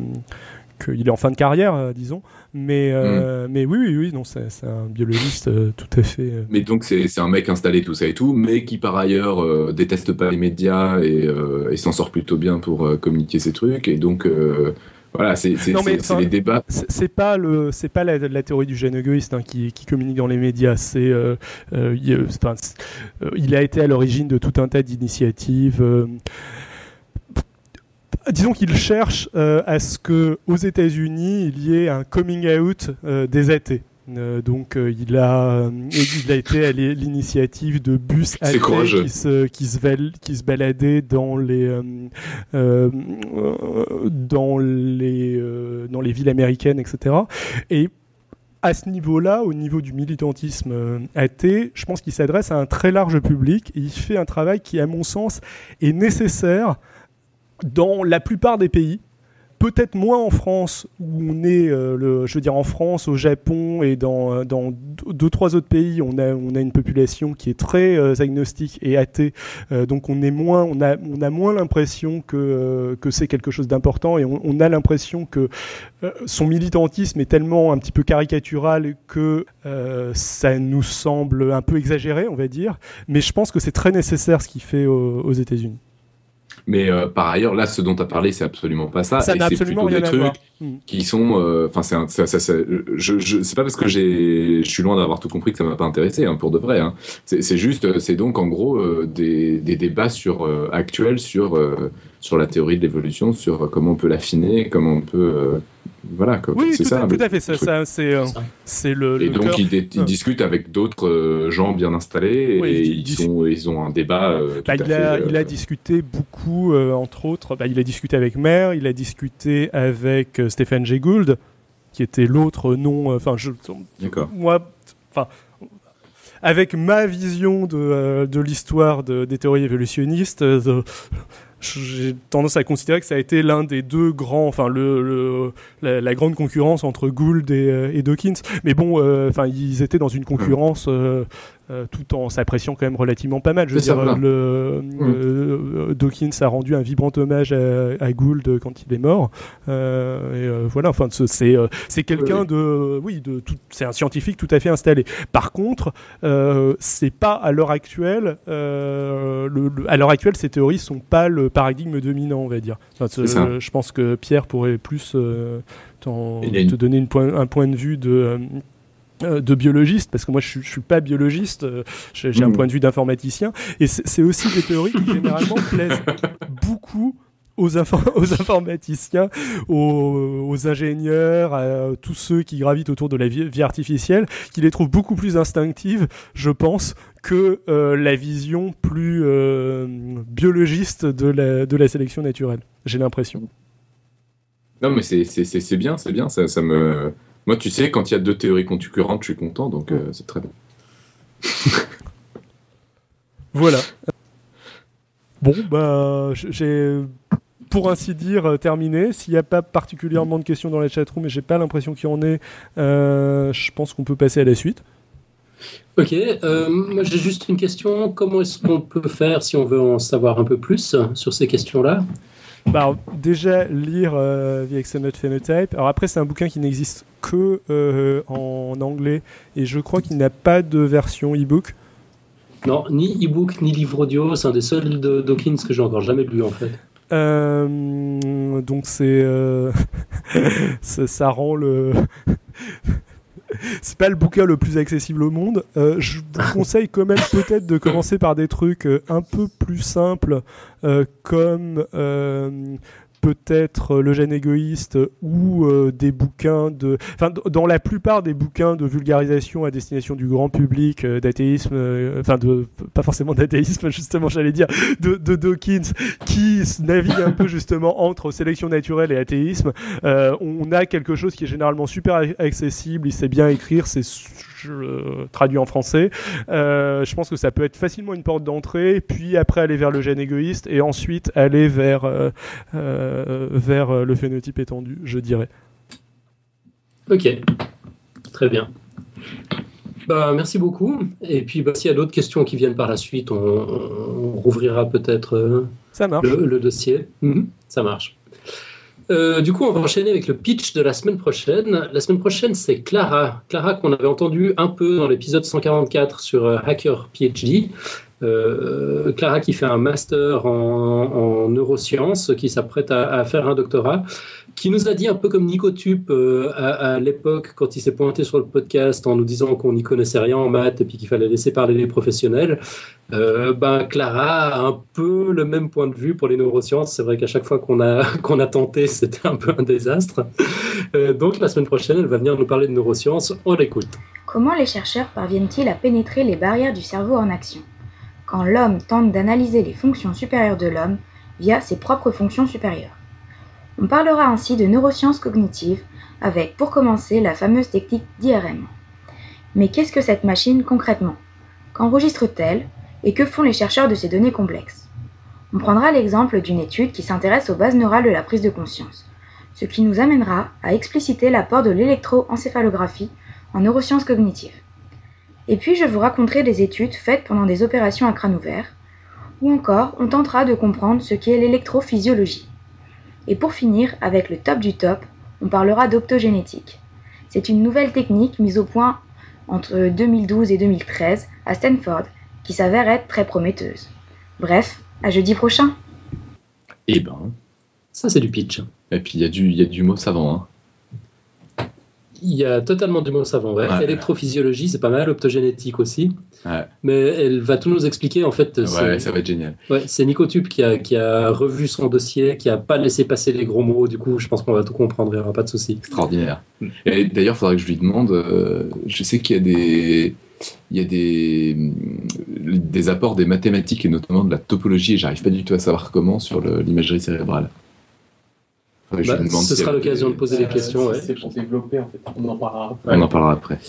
qu'il est en fin de carrière, disons. Mais, hmm. mais oui, oui, oui, non, c'est un biologiste tout à fait. Mais donc, c'est un mec installé, tout ça et tout, mais qui par ailleurs déteste pas les médias et, et s'en sort plutôt bien pour communiquer ses trucs. Et donc, voilà, c'est les débats. C'est pas le, c'est pas la, théorie du jeune égoïste hein, qui, qui, communique dans les médias. C'est, euh, euh, euh, il, a été à l'origine de tout un tas d'initiatives. disons qu'il cherche à ce que aux États-Unis il y ait un coming out des athées. Euh, donc euh, il a euh, il a été à l'initiative de bus qui se qui se, qui se baladaient dans les dans les dans les villes américaines etc et à ce niveau-là, au niveau du militantisme athée, je pense qu'il s'adresse à un très large public et il fait un travail qui, à mon sens, est nécessaire dans la plupart des pays peut-être moins en France où on est, euh, je veux dire en France, au Japon et dans, euh, deux trois autres pays, on a une population qui est très euh, agnostique et athée, donc on est moins, on a moins l'impression que c'est quelque chose d'important et on, a l'impression que son militantisme est tellement un petit peu caricatural que ça nous semble un peu exagéré, on va dire, mais je pense que c'est très nécessaire ce qu'il fait aux États-Unis. Mais euh, par ailleurs, là, ce dont tu as parlé, c'est absolument pas ça. Ça n'a absolument rien des trucs hmm. qui sont. Euh, enfin, c'est ça, ça, je, je c'est pas parce que j'ai, je suis loin d'avoir tout compris que ça m'a pas intéressé, hein, pour de vrai. Hein. C'est juste, c'est donc en gros euh, des, des, débats sur actuels sur sur la théorie de l'évolution, sur comment on peut l'affiner, comment on peut voilà, Oui, c'est ça. tout à fait. Ça, c'est, euh, c'est le. Et donc, ils, discutent avec d'autres euh, gens bien installés et ils, sont, ils ont un débat. Euh, bah, il, a, il, a, discuté beaucoup, entre autres. Bah, il a discuté avec Maire, il a discuté avec Stéphane Jay Gould, qui était l'autre nom. Enfin, je. D'accord. Moi, enfin. Avec ma vision de, de l'histoire de, des théories évolutionnistes, j'ai tendance à considérer que ça a été l'un des deux grands, enfin le, la, grande concurrence entre Gould et, et Dawkins. Mais bon, enfin ils étaient dans une concurrence euh, tout en s'appréciant quand même relativement pas mal. Je veux dire, le, mm. euh, Dawkins a rendu un vibrant hommage à, Gould quand il est mort. Euh, et voilà, enfin, c'est c'est quelqu'un de, oui, de c'est un scientifique tout à fait installé. Par contre, c'est pas à l'heure actuelle, le, à l'heure actuelle, ces théories sont pas le paradigme dominant, on va dire. je pense que Pierre pourrait plus te donner une point, un point de vue de de biologiste, parce que moi je, je suis pas biologiste, euh, j'ai un mmh. point de vue d'informaticien, et c'est aussi des théories qui généralement plaisent beaucoup aux, aux informaticiens, aux, ingénieurs, à tous ceux qui gravitent autour de la vie, artificielle, qui les trouvent beaucoup plus instinctives, je pense, que euh, la vision plus biologiste de la, de la sélection naturelle. J'ai l'impression. Non, mais c'est bien, c'est bien, ça, ça me moi, tu sais, quand il y a deux théories concurrentes, je suis content, donc euh, c'est très bien. voilà. Bon, bah, j'ai pour ainsi dire terminé. S'il n'y a pas particulièrement de questions dans la chatroom, mais j'ai pas l'impression qu'il y en ait, euh, je pense qu'on peut passer à la suite. Ok, euh, moi j'ai juste une question. Comment est-ce qu'on peut faire si on veut en savoir un peu plus sur ces questions-là? Bah, déjà lire euh, The Excellent Phenotype. Alors après, c'est un bouquin qui n'existe que euh, en anglais et je crois qu'il n'a pas de version e-book. Non, ni e-book ni livre audio. C'est un des seuls de Dawkins que j'ai encore jamais lu en fait. Euh, donc c'est ça rend le c'est pas le bouquin le plus accessible au monde. Euh, je vous conseille quand même peut-être de commencer par des trucs euh, un peu plus simples, euh, comme peut-être Le gène égoïste ou euh, des bouquins de. Enfin, dans la plupart des bouquins de vulgarisation à destination du grand public euh, d'athéisme, euh, enfin, de. Pas forcément d'athéisme, justement, j'allais dire, de, de, Dawkins, qui navigue un peu justement entre sélection naturelle et athéisme, on a quelque chose qui est généralement super accessible, il sait bien écrire, c'est je traduis en français. Euh, je pense que ça peut être facilement une porte d'entrée, puis après aller vers le gène égoïste et ensuite aller vers, euh, euh, vers le phénotype étendu, je dirais. Ok, très bien. Bah, merci beaucoup. Et puis, bah, s'il y a d'autres questions qui viennent par la suite, on, rouvrira peut-être le, dossier. Mhm, ça marche. Euh, du coup, on va enchaîner avec le pitch de la semaine prochaine. La semaine prochaine, c'est Clara. Clara qu'on avait entendu un peu dans l'épisode 144 sur euh, Hacker PhD. Euh, Clara qui fait un master en, neurosciences, qui s'apprête à, faire un doctorat, qui nous a dit un peu comme Nicotube euh, à, l'époque quand il s'est pointé sur le podcast en nous disant qu'on n'y connaissait rien en maths et puis qu'il fallait laisser parler les professionnels. Euh, ben Clara a un peu le même point de vue pour les neurosciences. C'est vrai qu'à chaque fois qu'on a qu'on a tenté, c'était un peu un désastre. donc la semaine prochaine, elle va venir nous parler de neurosciences. On l'écoute. Comment les chercheurs parviennent-ils à pénétrer les barrières du cerveau en action? Quand l'homme tente d'analyser les fonctions supérieures de l'homme via ses propres fonctions supérieures. On parlera ainsi de neurosciences cognitives avec, pour commencer, la fameuse technique d'IRM. Mais qu'est-ce que cette machine concrètement? Qu'enregistre-t-elle? Et que font les chercheurs de ces données complexes? On prendra l'exemple d'une étude qui s'intéresse aux bases neurales de la prise de conscience, ce qui nous amènera à expliciter l'apport de l'électroencéphalographie en neurosciences cognitives. Et puis je vous raconterai des études faites pendant des opérations à crâne ouvert, ou encore on tentera de comprendre ce qu'est l'électrophysiologie. Et pour finir, avec le top du top, on parlera d'optogénétique. C'est une nouvelle technique mise au point entre 2012 et 2013 à Stanford qui s'avère être très prometteuse. Bref, à jeudi prochain. Eh ben, ça c'est du pitch. Et puis il y, a du, y a du mot savant. Hein. Il y a totalement du mot savant. Ouais. Électrophysiologie, c'est pas mal. Optogénétique aussi. Mais elle va tout nous expliquer. En fait, ouais, ça va être génial. Ouais, c'est Nicotube qui a, qui a revu son dossier, qui a pas laissé passer les gros mots. Du coup, je pense qu'on va tout comprendre. Il n'y aura pas de souci. Extraordinaire. Et d'ailleurs, il faudrait que je lui demande. Euh, je sais qu'il y a des il y a des, des apports des mathématiques et notamment de la topologie, et j'arrive pas du tout à savoir comment, sur l'imagerie cérébrale. Bah, ce sera l'occasion de poser des questions. C'est pour développer, en fait. On en parlera après. On en parlera après.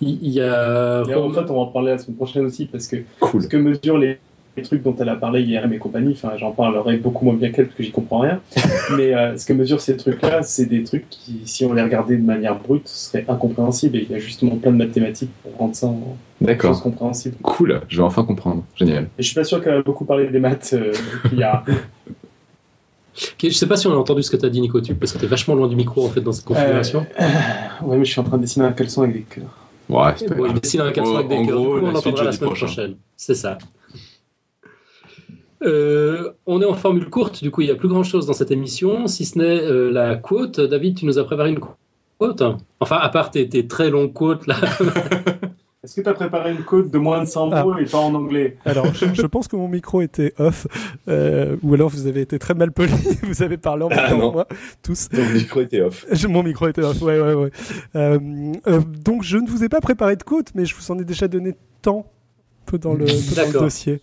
Il y a... en fait, on va en parler la semaine prochaine aussi parce que ce que mesurent les les trucs dont elle a parlé, IRM et compagnie, enfin, j'en parlerai beaucoup moins bien qu'elle parce que j'y comprends rien. Mais euh, ce que mesure ces trucs-là, c'est des trucs qui, si on les regardait de manière brute, seraient incompréhensibles. Et il y a justement plein de mathématiques pour rendre ça en D'accord. compréhensible. Cool, je vais enfin comprendre. Génial. Et je suis pas sûr qu'elle a beaucoup parlé des maths euh, qu'il y a. Je sais pas si on a entendu ce que tu as dit, Nico, parce que tu vachement loin du micro en fait dans cette configuration. Euh, ouais, mais je suis en train de dessiner un caleçon avec des cœurs. Ouais, c'est Bon, il dessine un caleçon avec des En cœurs. gros, Du coup, on la suite l'entendra la semaine prochain. prochaine. C'est ça. Euh, on est en formule courte, du coup il n'y a plus grand chose dans cette émission, si ce n'est euh, la quote. David, tu nous as préparé une quote? Enfin, à part tes, tes très longues quotes là. Est-ce que tu as préparé une code de moins de 100 Ah. mots et pas en anglais Alors, je, je pense que mon micro était off, euh, ou alors vous avez été très mal poli, vous avez parlé en même Ah, temps moi, tous. Ton micro était off. Je- Mon micro était off, ouais, ouais, ouais. Euh, euh, donc, je ne vous ai pas préparé de quote, mais je vous en ai déjà donné tant peu dans le, peu dans le dossier.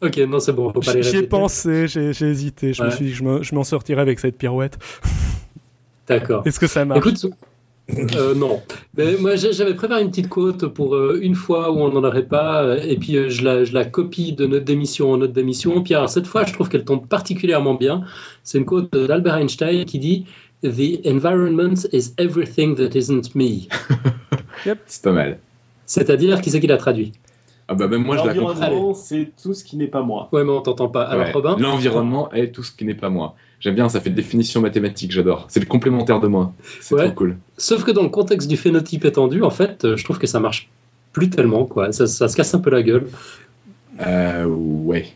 ok, non, c'est bon, faut pas les J'y ai pensé, j'ai hésité, je me suis dit que je m'en sortirais avec cette pirouette. D'accord. Est-ce que ça marche? Écoute, euh, non. Mais moi, j'avais préparé une petite quote pour euh, une fois où on n'en aurait pas, euh, et puis euh, je, la, je la copie de note d'émission en note d'émission. Puis alors, cette fois, je trouve qu'elle tombe particulièrement bien. C'est une quote d'Albert Einstein qui dit The environment is everything that isn't me. C'est pas mal. C'est-à-dire, qui c'est qui l'a traduit? Ah bah même moi je la comprends. L'environnement, c'est tout ce qui n'est pas moi. Ouais, mais on t'entend pas. Alors, Ouais. Robin? L'environnement est tout ce qui n'est pas moi. J'aime bien, ça fait définition mathématique, j'adore. C'est le complémentaire de moi. C'est Ouais. trop cool. Sauf que dans le contexte du phénotype étendu, en fait, euh, je trouve que ça marche plus tellement, quoi. Ça, ça se casse un peu la gueule. Euh, ouais.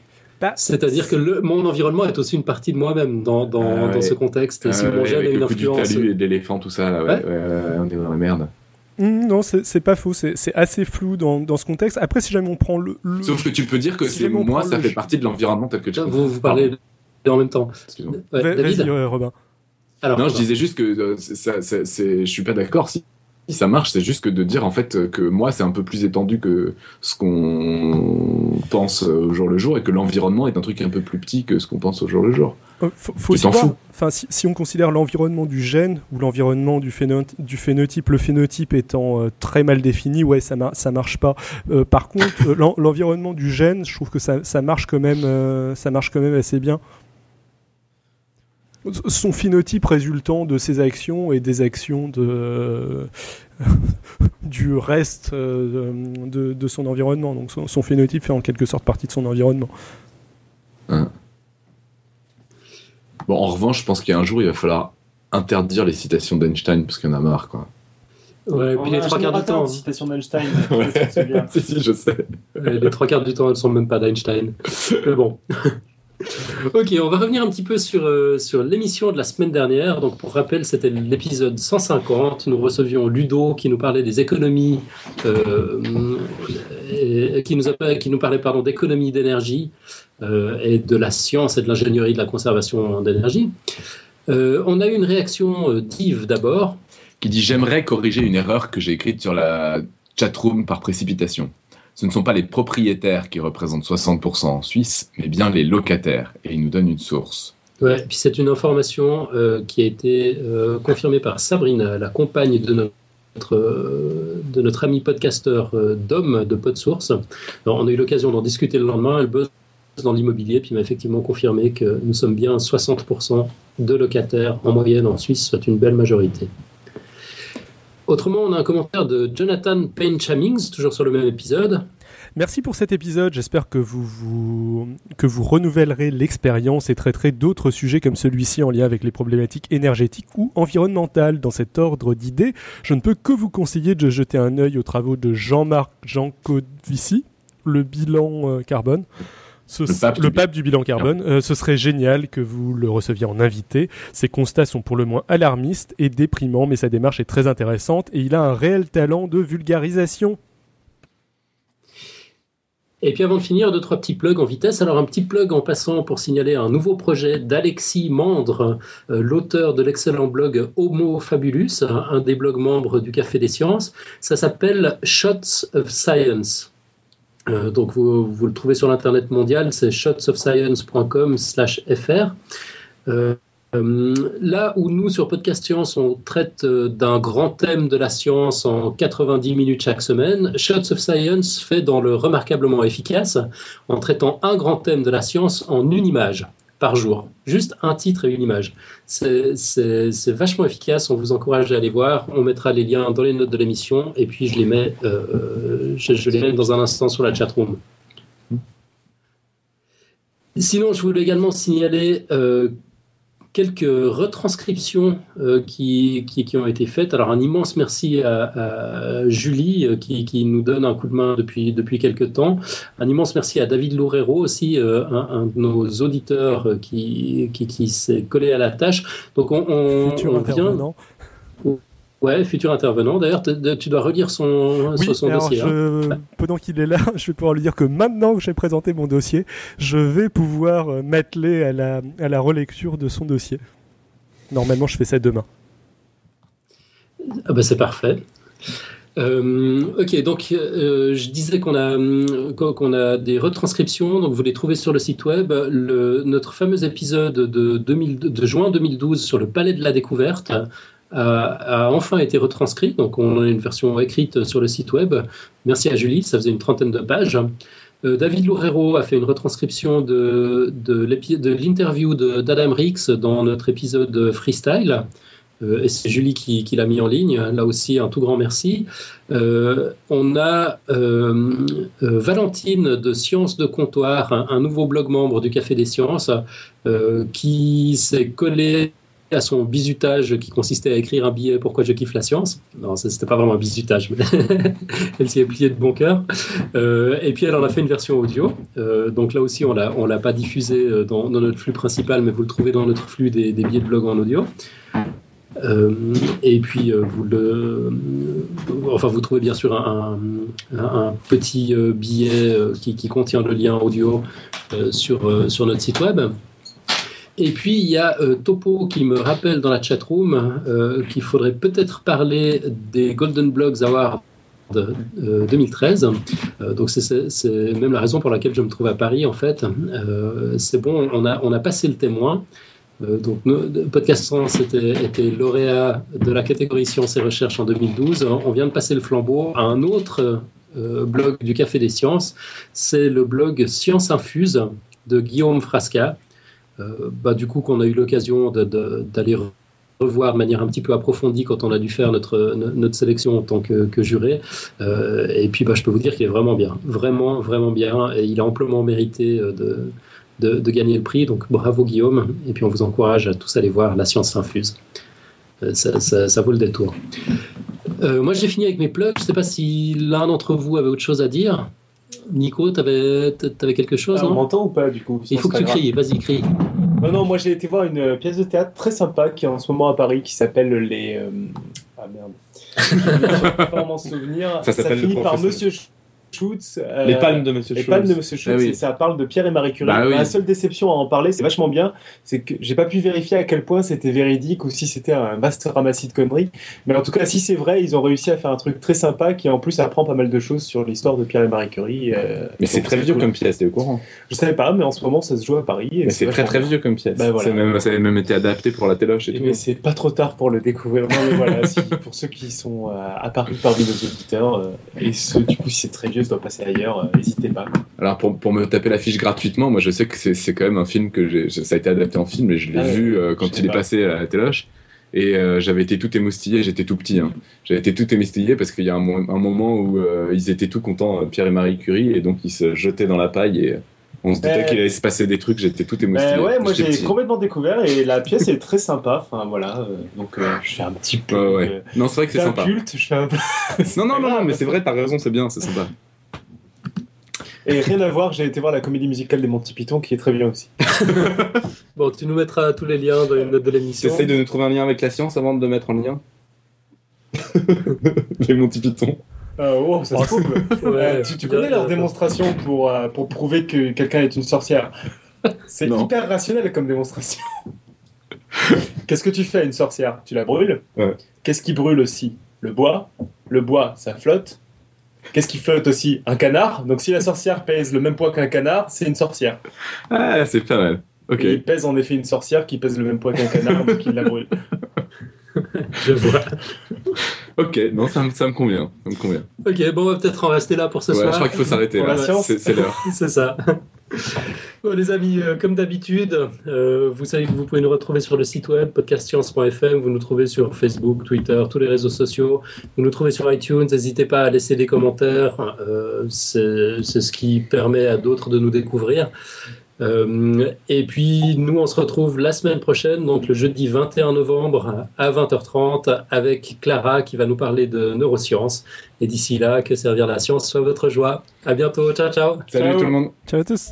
C'est-à-dire que le- mon environnement est aussi une partie de moi-même dans, dans, Ah ouais. dans ce contexte. Et si Euh, mon gène a avec une le coup du influence. talus et de l'éléphant, tout ça, là, ouais, Ouais. ouais, ouais, on est dans la merde. Hum, Non, c'est pas faux, c'est assez flou dans, dans ce contexte. Après, si jamais on prend le. le- Sauf que tu peux dire que Si c'est moi, ça fait partie de l'environnement tel que tu Vous, vous parlez en même temps. Ouais, David Vas-y, euh, Robin. Alors, Non, je disais juste que euh, ça, ça- c'est- je suis pas d'accord. Si, ça marche, c'est juste que de dire en fait que moi c'est un peu plus étendu que ce qu'on pense euh, au jour le jour et que l'environnement est un truc un peu plus petit que ce qu'on pense au jour le jour. Euh, faut, faut Tu. Enfin, si, si on considère l'environnement du gène ou l'environnement du, phéno- du phénotype, le phénotype étant euh, très mal défini, ouais, ça, mar- ça marche pas. Euh, par contre, euh, l'en- l'environnement du gène, je trouve que ça, ça marche quand même, euh, ça marche quand même assez bien. Son phénotype résultant de ses actions et des actions de du reste euh, de, de son environnement. Donc son, son phénotype fait en quelque sorte partie de son environnement. Bon, en revanche, je pense qu'il y a un jour, il va falloir interdire les citations d'Einstein parce qu'il y en a marre, quoi. ouais, puis les a trois quarts du temps. de citation d'Einstein. Ouais. je me souviens. si, si, je sais. euh, les trois quarts du temps, elles sont même pas d'Einstein. Mais bon. ok, on va revenir un petit peu sur, euh, sur l'émission de la semaine dernière. Donc, pour rappel, c'était l'épisode 150. Nous recevions Ludo qui nous parlait des économies, euh, qui, nous qui nous parlait pardon, d'économie d'énergie euh, et de la science et de l'ingénierie de la conservation d'énergie. On a eu une réaction d'Yves d'abord. Qui dit J'aimerais corriger une erreur que j'ai écrite sur la chatroom par précipitation. Ce ne sont pas les propriétaires qui représentent 60% en Suisse, mais bien les locataires. Et il nous donne une source. Ouais, puis c'est une information euh, qui a été euh, confirmée par Sabrina, la compagne de notre, euh, de notre ami podcasteur Dom de PodSource. On a eu l'occasion d'en discuter le lendemain. Elle bosse dans l'immobilier, puis m'a effectivement confirmé que nous sommes bien 60% de locataires en moyenne en Suisse, soit une belle majorité. Autrement, on a un commentaire de Jonathan Payne Chamings, toujours sur le même épisode. Merci pour cet épisode. J'espère que vous, vous, que vous renouvellerez l'expérience et traiterez d'autres sujets comme celui-ci en lien avec les problématiques énergétiques ou environnementales. Dans cet ordre d'idées, je ne peux que vous conseiller de jeter un œil aux travaux de Jean-Marc Jancovici, le bilan euh, carbone. Ce- Le pape du le pape du bilan carbone. Euh, ce serait génial que vous le receviez en invité. Ses constats sont pour le moins alarmistes et déprimants, mais sa démarche est très intéressante et il a un réel talent de vulgarisation. Et puis avant de finir, deux, trois petits plugs en vitesse. Alors un petit plug en passant pour signaler un nouveau projet d'Alexis Mandre, euh, l'auteur de l'excellent blog Homo Fabulus, un des blogs membres du Café des Sciences. Ça s'appelle Shots of Science. Euh, donc vous, le trouvez sur l'internet mondial, c'est shotsofscience.com slash fr. Euh, Euh, là où nous, sur Podcast Science, on traite d'un grand thème de la science en 90 minutes chaque semaine, Shots of Science fait dans le remarquablement efficace en traitant un grand thème de la science en une image par jour. Juste un titre et une image. C'est vachement efficace, on vous encourage à aller voir. On mettra les liens dans les notes de l'émission et puis je les mets, euh, je, je les mets dans un instant sur la chatroom. Sinon, je voulais également signaler euh, quelques retranscriptions euh, qui, qui, ont été faites. Alors, un immense merci à, Julie euh, qui, qui, nous donne un coup de main depuis, depuis quelques temps. Un immense merci à David Loureiro aussi, un, de nos auditeurs qui, qui, s'est collé à la tâche. Donc, on, on, on vient. Ouais, futur intervenant. D'ailleurs, tu dois relire son, son dossier. Hein. Pendant qu'il est là, je vais pouvoir lui dire que maintenant que j'ai présenté mon dossier, je vais pouvoir euh, m'atteler à la, à la relecture de son dossier. Normalement, je fais ça demain. Ah bah c'est parfait. Euh, ok, donc euh, je disais qu'on a, qu'on a des retranscriptions, donc vous les trouvez sur le site web. Le, notre fameux épisode de, 2000, de juin 2012 sur le Palais de la Découverte a, enfin été retranscrit. Donc, on a une version écrite sur le site web. Merci à Julie, ça faisait une trentaine de pages. Euh, David Loureiro a fait une retranscription de, de l'interview d'Adam Rix dans notre épisode Freestyle. Euh, et c'est Julie qui, l'a mis en ligne. Là aussi, un tout grand merci. Euh, on a Valentine de Sciences de Comptoir, un, un, nouveau blog membre du Café des Sciences, qui s'est collé à son bisutage qui consistait à écrire un billet Pourquoi je kiffe la science? Non, c'était pas vraiment un bisutage, mais elle s'y est pliée de bon cœur. Euh, et puis elle en a fait une version audio. Euh, donc là aussi, on on l'a pas diffusé euh, dans, notre flux principal, mais vous le trouvez dans notre flux des, billets de blog en audio. et puis vous le, enfin vous trouvez bien sûr un, petit billet qui, qui, contient le lien audio sur sur notre site web. Et puis il y a euh, Topo qui me rappelle dans la chatroom euh, qu'il faudrait peut-être parler des Golden Blogs Awards 2013. Euh, donc c'est même la raison pour laquelle je me trouve à Paris en fait. c'est bon, on a, on a passé le témoin. donc Podcast Science était, était, lauréat de la catégorie Sciences et Recherches en 2012. On vient de passer le flambeau à un autre blog du Café des Sciences. C'est le blog Science Infuse de Guillaume Frasca. Euh, bah, du coup qu'on a eu l'occasion d'aller revoir de manière un petit peu approfondie quand on a dû faire notre, notre sélection en tant que, juré. Euh, et puis bah, je peux vous dire qu'il est vraiment bien, vraiment, vraiment bien, et il a amplement mérité euh, de, de, gagner le prix. Donc bravo Guillaume, et puis on vous encourage à tous aller voir La Science Infuse. Ça, ça, vaut le détour. moi j'ai fini avec mes plugs, je ne sais pas si l'un d'entre vous avait autre chose à dire. Nico, tu avais, quelque chose ah, On m'entend ou pas du coup? Il faut que tu cries, vas-y, crie. Non, non, moi j'ai été voir une pièce de théâtre très sympa qui est en ce moment à Paris qui s'appelle les. Euh, ah merde. je ne pas m'en souvenir. Ça, ça finit par Monsieur euh, les palmes de Monsieur Les palmes de Monsieur Schultz, ah ça parle de Pierre et Marie Curie. La bah seule déception à en parler, c'est vachement bien, c'est que j'ai pas pu vérifier à quel point c'était véridique ou si c'était un vaste ramassis de conneries. Mais en tout cas, si c'est vrai, ils ont réussi à faire un truc très sympa qui en plus apprend pas mal de choses sur l'histoire de Pierre et Marie Curie. Euh, mais c'est très vieux comme pièce, t'es au courant Je savais pas, mais en ce moment ça se joue à Paris. Mais c'est très très vieux comme pièce. Bah, ça avait même été adapté pour la téloche et, tout. Mais c'est pas trop tard pour le découvrir. Non, mais voilà, pour ceux qui sont euh, à Paris parmi nos auditeurs, et ceux du coup si c'est très vieux, ça doit passer ailleurs euh, n'hésitez pas. Alors pour, pour, me taper l'affiche gratuitement, moi je sais que c'est quand même un film que j'ai, ça a été adapté en film et je l'ai ah vu euh, quand il est passé à la téloche. Et euh, j'avais été tout émoustillé, j'étais tout petit. Hein. J'avais été tout émoustillé parce qu'il y a un, un, moment où ils étaient tout contents, Pierre et Marie Curie, et donc ils se jetaient dans la paille et on se doutait qu'il allait se passer des trucs, j'étais tout émoustillé. ouais, moi j'ai complètement découvert et la pièce est très sympa. Enfin voilà, donc je fais un petit peu. ouais. non, c'est vrai que c'est sympa. culte, je fais un peu. non, non, non, non, mais c'est vrai, t'as raison, c'est bien, c'est sympa. Et rien à voir, j'ai été voir la comédie musicale des Monty Python qui est très bien aussi. bon, tu nous mettras tous les liens dans une note de l'émission. T'essayes de nous trouver un lien avec la science avant de mettre en lien Les Monty Python. Oh, ça se trouve. Euh, tu, connais leur démonstration pour, euh, pour prouver que quelqu'un est une sorcière? C'est hyper rationnel comme démonstration. Qu'est-ce que tu fais à une sorcière? Tu la brûles? Qu'est-ce qui brûle aussi? Le bois? Le bois, ça flotte. Qu'est-ce qui flotte aussi? Un canard? Donc si la sorcière pèse le même poids qu'un canard, c'est une sorcière. Ah, c'est pas mal. Et il pèse en effet une sorcière qui pèse le même poids qu'un canard, donc il la brûle. Je vois. ok, non, ça, ça, me convient, ça me convient. Ok, bon, on va peut-être en rester là pour ce soir. Je crois qu'il faut s'arrêter là. C'est l'heure. C'est ça. Bon, les amis, euh, comme d'habitude, euh, vous savez que vous pouvez nous retrouver sur le site web podcastscience.fm, vous nous trouvez sur Facebook, Twitter, tous les réseaux sociaux, vous nous trouvez sur iTunes, n'hésitez pas à laisser des commentaires, euh, c'est ce qui permet à d'autres de nous découvrir. Euh, et puis, nous, on se retrouve la semaine prochaine, donc le jeudi 21 novembre à 20h30, avec Clara qui va nous parler de neurosciences. Et d'ici là, que servir la science soit votre joie. À bientôt. Ciao, ciao. Salut tout le monde. Ciao à tous.